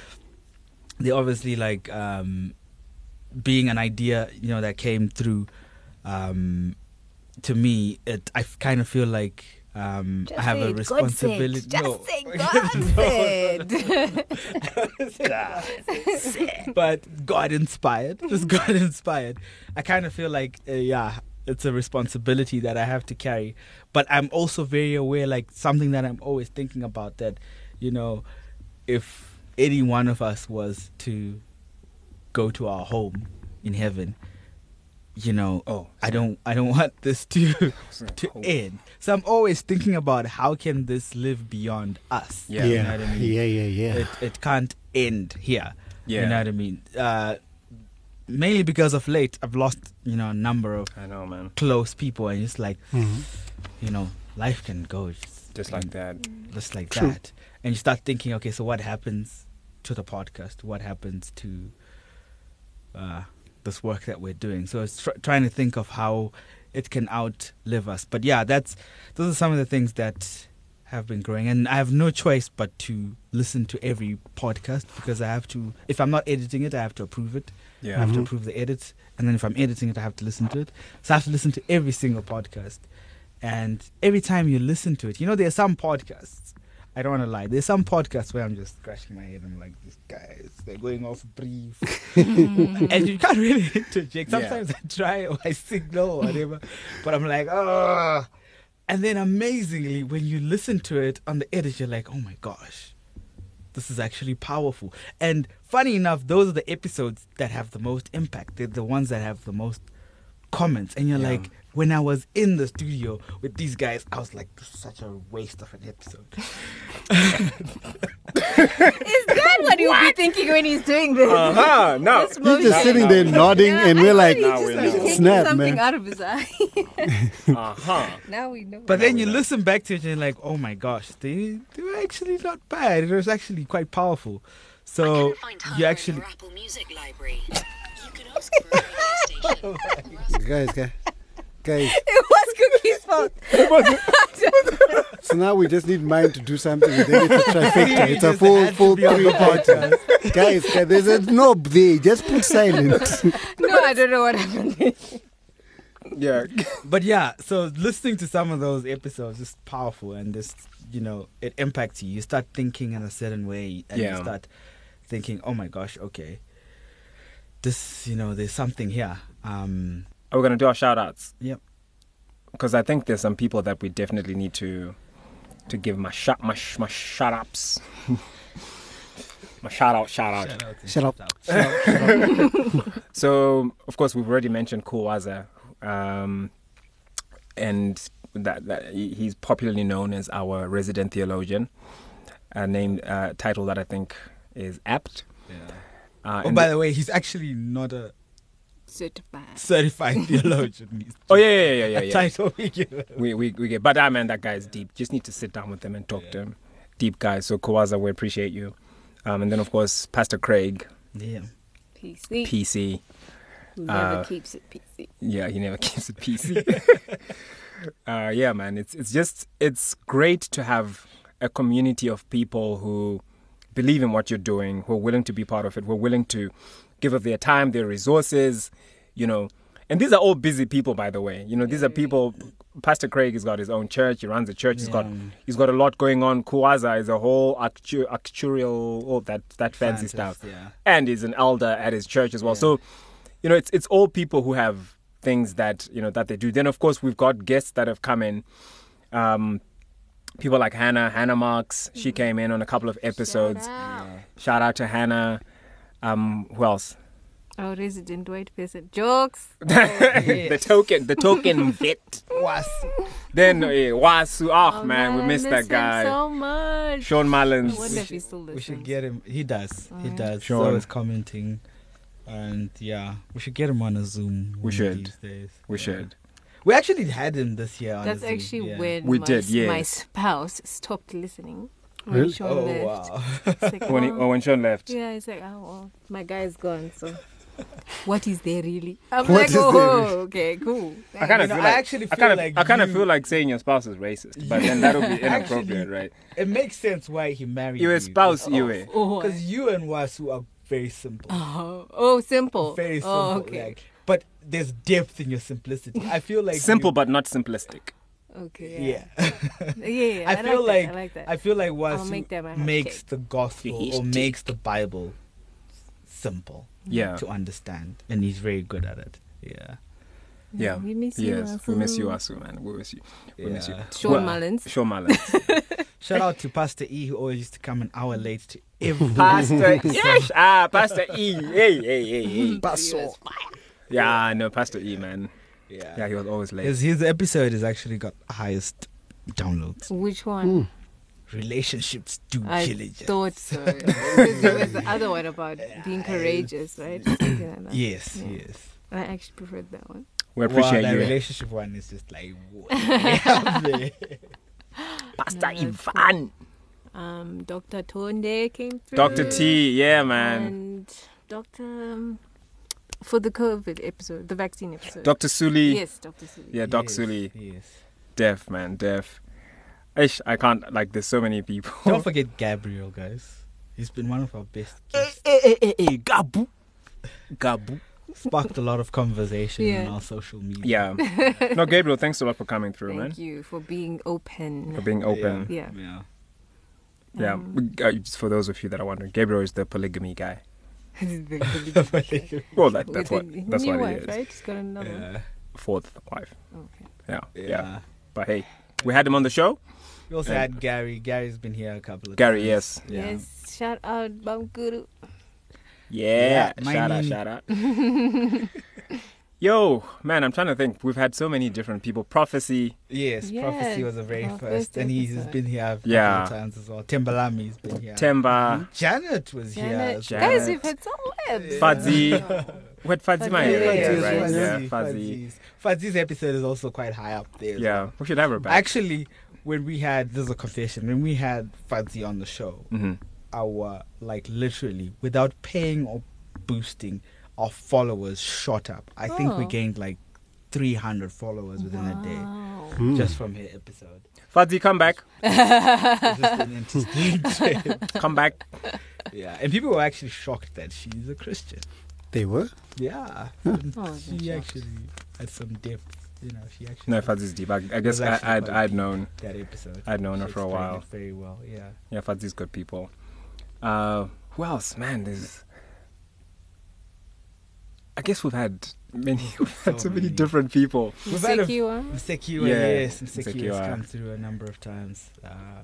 they obviously like um, being an idea, you know, that came through. Um, to me, it I kind of feel like um, I have a responsibility. no, *laughs* *laughs* but God inspired, *laughs* just God inspired. I kind of feel like, uh, yeah, it's a responsibility that I have to carry. But I'm also very aware, like something that I'm always thinking about that, you know, if any one of us was to go to our home in heaven, you know, Oh, I don't I don't *laughs* want this to to end. So I'm always thinking about how can this live beyond us. Yeah. You yeah, know what I mean? yeah, yeah, yeah. It it can't end here. Yeah. You know what I mean? Uh mainly because of late I've lost, you know, a number of I know, man. close people and it's like Mhm. you know, life can go just, Just like that. just like True. that. And you start thinking, okay, so what happens to the podcast? What happens to uh, this work that we're doing? So it's tr- trying to think of how it can outlive us. But yeah, that's those are some of the things that have been growing, and I have no choice but to listen to every podcast because I have to. If I'm not editing it, I have to approve it. Yeah. I have to Mhm. approve the edits, and then if I'm editing it, I have to listen to it. So I have to listen to every single podcast, and every time you listen to it, you know, there are some podcasts. I don't want to lie. There's some podcasts where I'm just scratching my head. I'm like, these guys, they're going off brief, mm. and you can't really interject. Yeah. Sometimes I try or I signal or whatever, but I'm like, oh. And then amazingly, when you listen to it on the edit, you're like, oh my gosh, this is actually powerful. And funny enough, those are the episodes that have the most impact. They're the ones that have the most comments. And you're Yeah. like, when I was in the studio with these guys, I was like, this is such a waste of an episode. *laughs* Is that what he'll be thinking when he's doing this? Uh huh. No. This He's just sitting there nodding, Yeah, and we're like, he Now just we was know. taking Snap, something man. out of his eye. *laughs* Uh huh. now we know. But then you listen back to it and you're like, oh my gosh, they, they were actually not bad. It was actually quite powerful. So you actually. Your Apple Music library. You can ask *laughs* for a radio station. guys, guys, guys. *laughs* it was Cookie's fault. *laughs* *laughs* So now we just need mine to do something. and Then it's a trifecta. It's a full, full three the party. guys, guys, there's a knob there. Just put silent. no, I don't know what happened. Yeah. But yeah, so listening to some of those episodes is powerful and just, you know, it impacts you. You start thinking in a certain way and Yeah. you start thinking, oh my gosh, okay. This, you know, there's something here. Um, Are we gonna do our shout outs? Yep. Because I think there's some people that we definitely need to to give my shot my sh- my shout ups. *laughs* my shout out, shout out. Shut up. *laughs* So of course we've already mentioned Kuwaza, um, and that, that he's popularly known as our resident theologian, a name uh, title that I think is apt. Uh, oh, by the- the way, he's actually not a Certified. certified *laughs* theologian. Oh yeah yeah yeah yeah, yeah. title we give him. we, we we get, but I man, that guy's deep. Just need to sit down with him and talk to him. Deep guy. So Kawaza, we appreciate you. Um, and then of course Pastor Craig, Yeah. PC. PC. Who never uh, keeps it PC. Yeah, he never *laughs* keeps it PC. *laughs* uh, yeah, man, it's it's just it's great to have a community of people who believe in what you're doing, who are willing to be part of it, who are willing to give of their time, their resources, you know. And these are all busy people, by the way. You know, these are people. Pastor Craig has got his own church. He runs a church. He's got he's got a lot going on. Kuwaza is a whole actu- actuarial, all that that fancy stuff Yeah. and he's an elder at his church as well. Yeah. So, you know, it's it's all people who have things that you know that they do. Then, of course, we've got guests that have come in. Um, people like Hannah, Hannah Marks. She came in on a couple of episodes. Shout out, to Hannah. Um, who else? Our resident white person. Jokes. *laughs* the token, the token vet. Was. Then uh, Wasu. Oh, Oh, man, we missed miss that guy. so much. Sean Mullins. I wonder if he still We listens. should get him. He does. He Alright. does. Sure. So is commenting. And yeah, we should get him on a Zoom. We should. We Yeah. should. We actually had him this year. That's a actually yeah. when We my, did, s- my spouse stopped listening. When Really? Sean Oh left. wow! It's like, When, he, oh. oh, when Sean left. Yeah, it's like, oh, well, my guy is gone, so what is there really? I'm What like, oh, really? okay, cool. I kind You of know, feel I like, actually I kind of, like I kind of you- feel like saying your spouse is racist, but then that would be *laughs* Actually- inappropriate, right? It makes sense why he married You you. espouse you, eh? Oh, Because you and Wasu are very simple. oh, oh, simple. Very simple. Oh, okay. like, but there's depth in your simplicity. I feel like Simple you- but not simplistic. Okay. *laughs* yeah. Yeah. yeah, I, I, feel like, like that. I like that. I feel like I'll make Wasu makes the gospel or makes the Bible simple Yeah. to understand, and he's very good at it. Yeah. Yeah. We miss you. Yes. We miss you, Asu. Asu, man. We miss you. We miss you. Yeah. Sean Well, Mullins. Sean Mullins. *laughs* Shout out to Pastor E who always used to come an hour late to every Pastor, *laughs* yes, ah, Pastor E. Hey, hey, hey, hey. Pastor. Yeah, no, Pastor E, man. Yeah. Yeah, he was always late. His, his episode has actually got highest downloads. Which one? Relationships do I kill each other. thought so. *laughs* There was the other one about being courageous, right? *clears throat* Something like that. Yes, Yeah. yes. I actually preferred that one. We appreciate wow, that you. relationship one is just like *laughs* what? Yeah, man. *laughs* Pastor No, that's Ivan. Um, Dr. Tonde came through. Dr. T, yeah, man. And Dr. Um, for the COVID episode, the vaccine episode. Dr. Suli. Yes, Dr. Suli. Yeah, Doc Yes, Suli. Yes. Deaf, man, deaf. Ish, I can't, like, there's so many people. Don't *laughs* forget Gabriel, guys. He's been one of our best eh, eh, guests. hey, hey, hey, hey, Gabu. Gabu. Sparked a lot of conversation Yeah. on our social media. Yeah. *laughs* no, Gabriel, thanks a lot for coming through, Thank man. you for being open. For being open. Yeah. Yeah. Yeah. Um, Uh, just for those of you that are wondering, Gabriel is the polygamy guy. With *laughs* Well, that, that's what that's new what wife, he is. right? He's got another one. Yeah. Fourth wife. Okay. Yeah, yeah. Yeah. But hey, we had him on the show. We also And- had Gary. Gary's been here a couple of Gary, times. yes. Yeah. Yes. Shout out Bamguru. Yeah. Yeah, my shout out, shout out. *laughs* Yo, man, I'm trying to think. We've had so many different people. Prophecy. Yes, Prophecy was the very our first, first and he's episode. been here a couple Yeah. times as well. Timbalami's been here. Temba. Janet was here. Janet. as Janet. Guys, we've had some webs. Fuzzy. *laughs* What Fuzzy? My Fuzzy, yeah, yeah, right. Fuzzy, Yeah, Fuzzy, Fuzzy. Fuzzy's. Fuzzy's episode is also quite high up there. Yeah, well. we should have her back. Actually, when we had this is a confession, when we had Fuzzy on the show, hmm our like literally without paying or boosting, our followers shot up. I think we Oh. gained like 300 followers within a day Wow. just from her episode. Fuzzy, come back. *laughs* It's just an interesting *laughs* trend. Come back. Yeah, and people were actually shocked that she's a Christian. They were? Yeah, Oh, she they're actually had some depth. You know, she actually No, Fuzzy's deep. I, I guess I, I'd, I'd known. that episode. I'd known her for a while. very well. Yeah. Yeah, Fuzzy's good people. Uh, who else? Man, there's. I guess we've had many, *laughs* we've had So so many many. different people. We've had a- Msekiwa, Yeah, yes, Msekiwa has come through a number of times. Uh,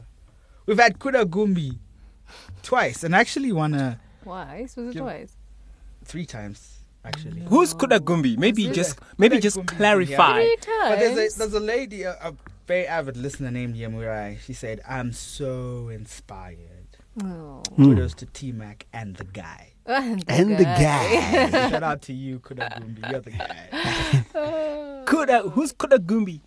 we've had Kuda Gumbi twice, and actually one uh, Twice? Was it Yeah. twice? three times actually. Who's Kudagumbi? Maybe Is just maybe Kuda just Gumbi, clarify. Three But times. there's a there's a lady, a, a very avid listener named Yamurai. She said, "I'm so inspired." Oh. Kudos to T Mac and the guy. And the And the guy. guy. Shout out to you, Kuda Gumbi. You're the guy. *laughs* Kuda, who's Kudagumbi?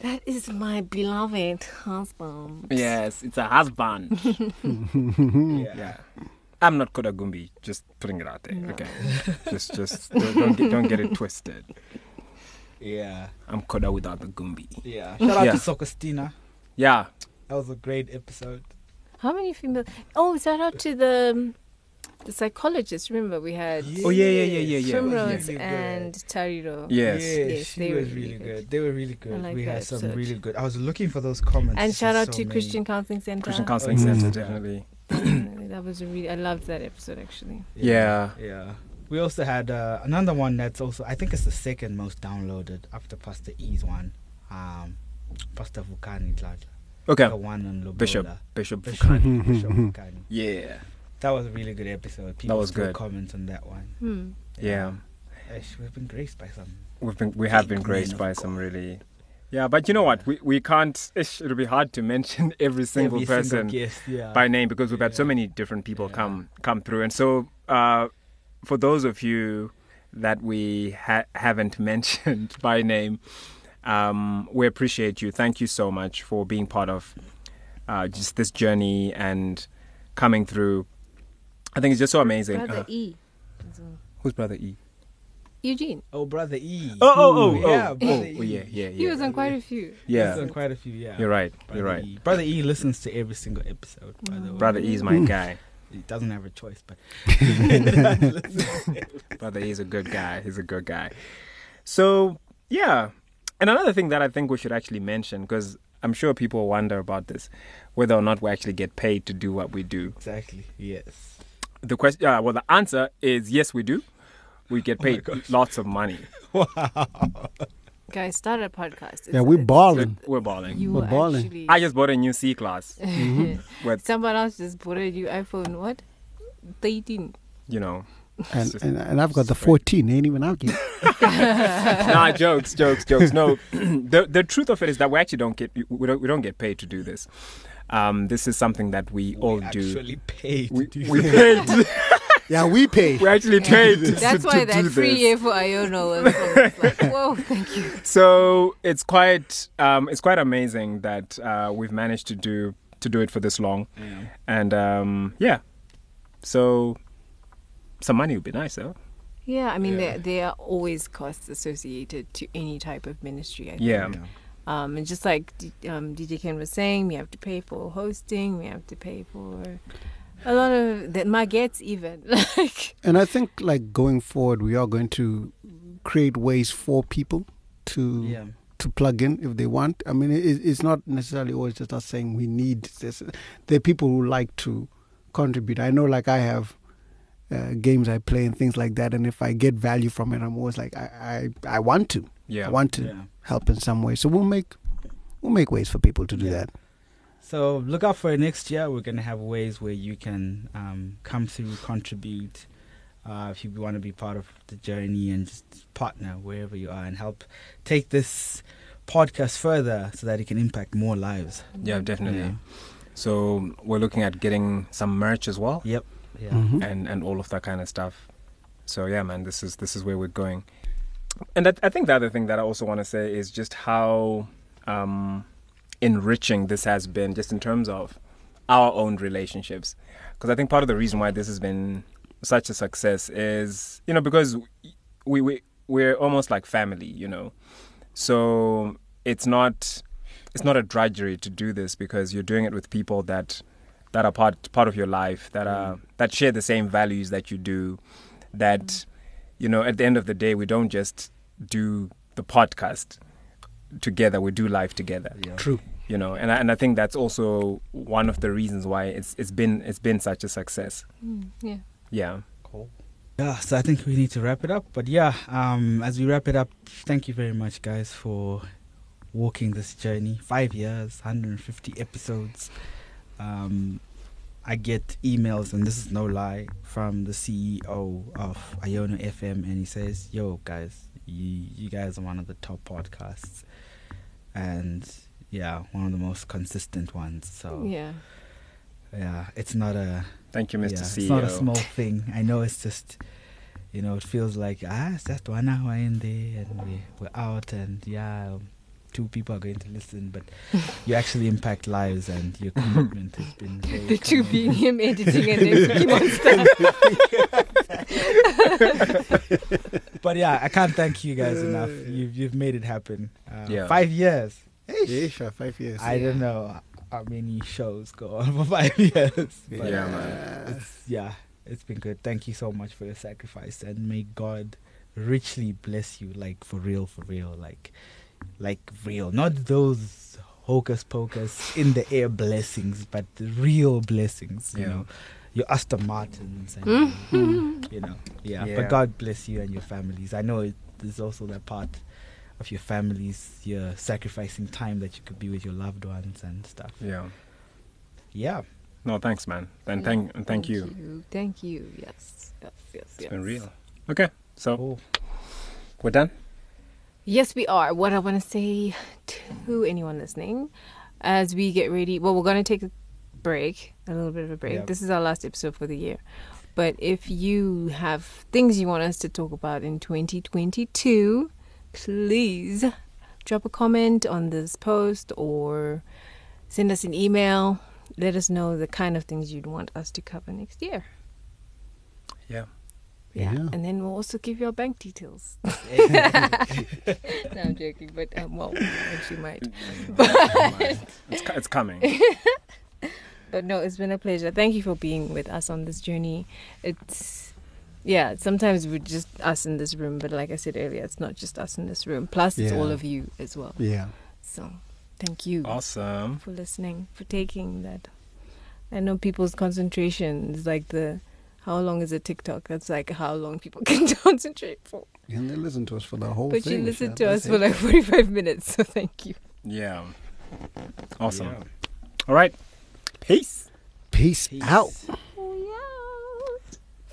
that is my beloved husband. Yes, it's a husband. Yeah. *laughs* yeah. I'm not Kudagumbi. Just putting it out there. Okay. just just don't, don't get don't get it twisted. Yeah. I'm Kuda without the Gumbi. Yeah. Shout out Yeah. to Sokostina. Yeah. That was a great episode. How many female? Oh, shout out to the um, the psychologist. Remember, we had Oh, yeah, yeah, yeah, yeah, yeah. Primrose Really and Tariro. Yes. Yes, Yes, she they was were really really good. good. They were really good. like we had some episode. really good. I was looking for those comments. And shout out so to many. Christian Counseling Center. Christian Counseling Oh, Center, yeah. *coughs* definitely. that was a really. I loved that episode actually. Yeah. Yeah. We also had uh, another one that's also I think it's the second most downloaded after Pastor E's one. Um, Pastor Vukani Tlaja. Okay. The one on Lobola. Bishop. Bishop Bishop, Vukani. Bishop *laughs* Vukani. Yeah. That was a really good episode. People was still good. comment on that one. Hmm. Yeah. Ish, we've been graced by some. We've been we have been graced by of some really Yeah, but you know what? We we can't it'll be hard to *laughs* mention every single Every person guest, yeah. by name because we've had so many different people Yeah. come come through. And so uh, for those of you that we ha- haven't *laughs* mentioned by name, um, we appreciate you. Thank you so much for being part of uh, just this journey and coming through. I think it's just so amazing. Brother Uh, E. who's brother E? Eugene. Oh, brother E. Oh, oh, oh, yeah, oh, brother oh, E. oh, yeah, yeah, He was on quite a few. Yeah, He's on quite a few. Yeah, you're right. Brother You're right. E. Brother E listens to every single episode. By the way, Brother E is my guy. he doesn't have a choice, but *laughs* *laughs* Brother he's a good guy. He's a good guy. So yeah, and another thing that I think we should actually mention because I'm sure people wonder about this, whether or not we actually get paid to do what we do. exactly. Yes. The question, yeah, uh, well, the answer is yes, we do. We get Oh paid gosh. lots of money. *laughs* Wow. Guys, start a podcast. Yeah, we're balling. We're balling. You We're balling. actually. I just bought a new C class. *laughs* Mm-hmm. With Someone else just bought a new iPhone. What? 13. you know, And, and and I've got the 14. Ain't even out yet. *laughs* nah, jokes, jokes, jokes. No, *clears throat* the the truth of it is that we actually don't get we don't we don't get paid to do this. Um, this is something that we all do. Actually paid. We, to do we paid. *laughs* Yeah, we pay. we actually *laughs* paid. *laughs* That's to why do that free this. year for Iona was was like, whoa, thank you. So it's quite um, it's quite amazing that uh, we've managed to do to do it for this long, and um, yeah. So some money would be nice, though. Yeah, I mean, there, there are always costs associated to any type of ministry. I Yeah. Think. Um, and just like D- um, DJ Ken was saying, we have to pay for hosting, we have to pay for a lot of the maggots, even. *laughs* like, And I think like going forward, we are going to create ways for people to Yeah. to plug in if they want. I mean, it, it's not necessarily always just us saying we need this. There are people who like to contribute. I know, like I have uh, games I play and things like that, and if I get value from it, I'm always like, I I, I want to. Yeah. I want to Yeah. Help in some way. So we'll make we'll make ways for people to do Yeah. that. So look out for next year. We're gonna have ways where you can um, come through, contribute. Uh, if you want to be part of the journey and just partner wherever you are and help take this podcast further so that it can impact more lives. Yeah, definitely. Yeah. So we're looking at getting some merch as well, Yep. Yeah. Mhm. and and all of that kind of stuff. So yeah, man, this is this is where we're going. And I, I think the other thing that I also want to say is just how um, enriching this has been, just in terms of our own relationships. Because I think part of the reason why this has been such a success is, you know, because we we we're almost like family, you know. So it's not it's not a drudgery to do this because you're doing it with people that that are part part of your life that are that share the same values that you do that you know at the end of the day we don't just do the podcast together we do life together Yeah. True. you know and I, and I think that's also one of the reasons why it's it's been it's been such a success mm, yeah. yeah Cool. Yeah, so I think we need to wrap it up. But yeah, um, as we wrap it up, thank you very much, guys, for walking this journey. Five years, 150 episodes. Um, I get emails, and this is no lie, from the CEO of Iona FM, and he says, "Yo, guys, you you guys are one of the top podcasts, and yeah, one of the most consistent ones. So Yeah. yeah, it's not a thank you mr yeah, ceo It's not a small thing. I know it's just, you know, it feels like ah, it's just one hour in there and we we're out and yeah, two people are going to listen, but you actually impact lives and your commitment has been *laughs* very The two being him editing and then *laughs* Cookie Monster. *laughs* But yeah, I can't thank you guys enough. You've you've made it happen. Uh, Yeah. Five years. Yeah, sure, five years. I don't know how many shows go on for five years. But yeah man it's yeah, it's been good. Thank you so much for your sacrifice, and may God richly bless you, like for real, for real, like like real, not those hocus pocus in the air blessings, but the real blessings. You Yeah. know, your Aston Martins, and Mhm. *laughs* you know, yeah. Yeah. But God bless you and your families. I know it, there's also that part of your families. You're sacrificing time that you could be with your loved ones and stuff. yeah Yeah. no thanks man and thank and thank you Thank you. Yes. Yes. Yes. it's yes. been real okay so Cool. we're done Yes, we are. What I want to say to anyone listening as we get ready, well, we're going to take a break, a little bit of a break. Yeah. This is our last episode for the year. But if you have things you want us to talk about in 2022, please drop a comment on this post or send us an email. Let us know the kind of things you'd want us to cover next year. yeah Yeah. Yeah. And then we'll also give you our bank details. *laughs* *laughs* no, I'm joking, but um, well, she might. Mm, mm, *laughs* mm, it's, it's coming But no, it's been a pleasure. Thank you for being with us on this journey. It's yeah, sometimes we're just us in this room, but like I said earlier, it's not just us in this room. Plus, it's Yeah. all of you as well. Yeah. So, thank you awesome for listening, for taking that. I know people's concentration is like the how long is a TikTok? That's like how long people *laughs* can concentrate for. And they listen to us for the whole But thing. you listened Shab. to us for like *laughs* 45 minutes, so thank you. Yeah. Awesome. Yeah. All right. Peace. Peace, out.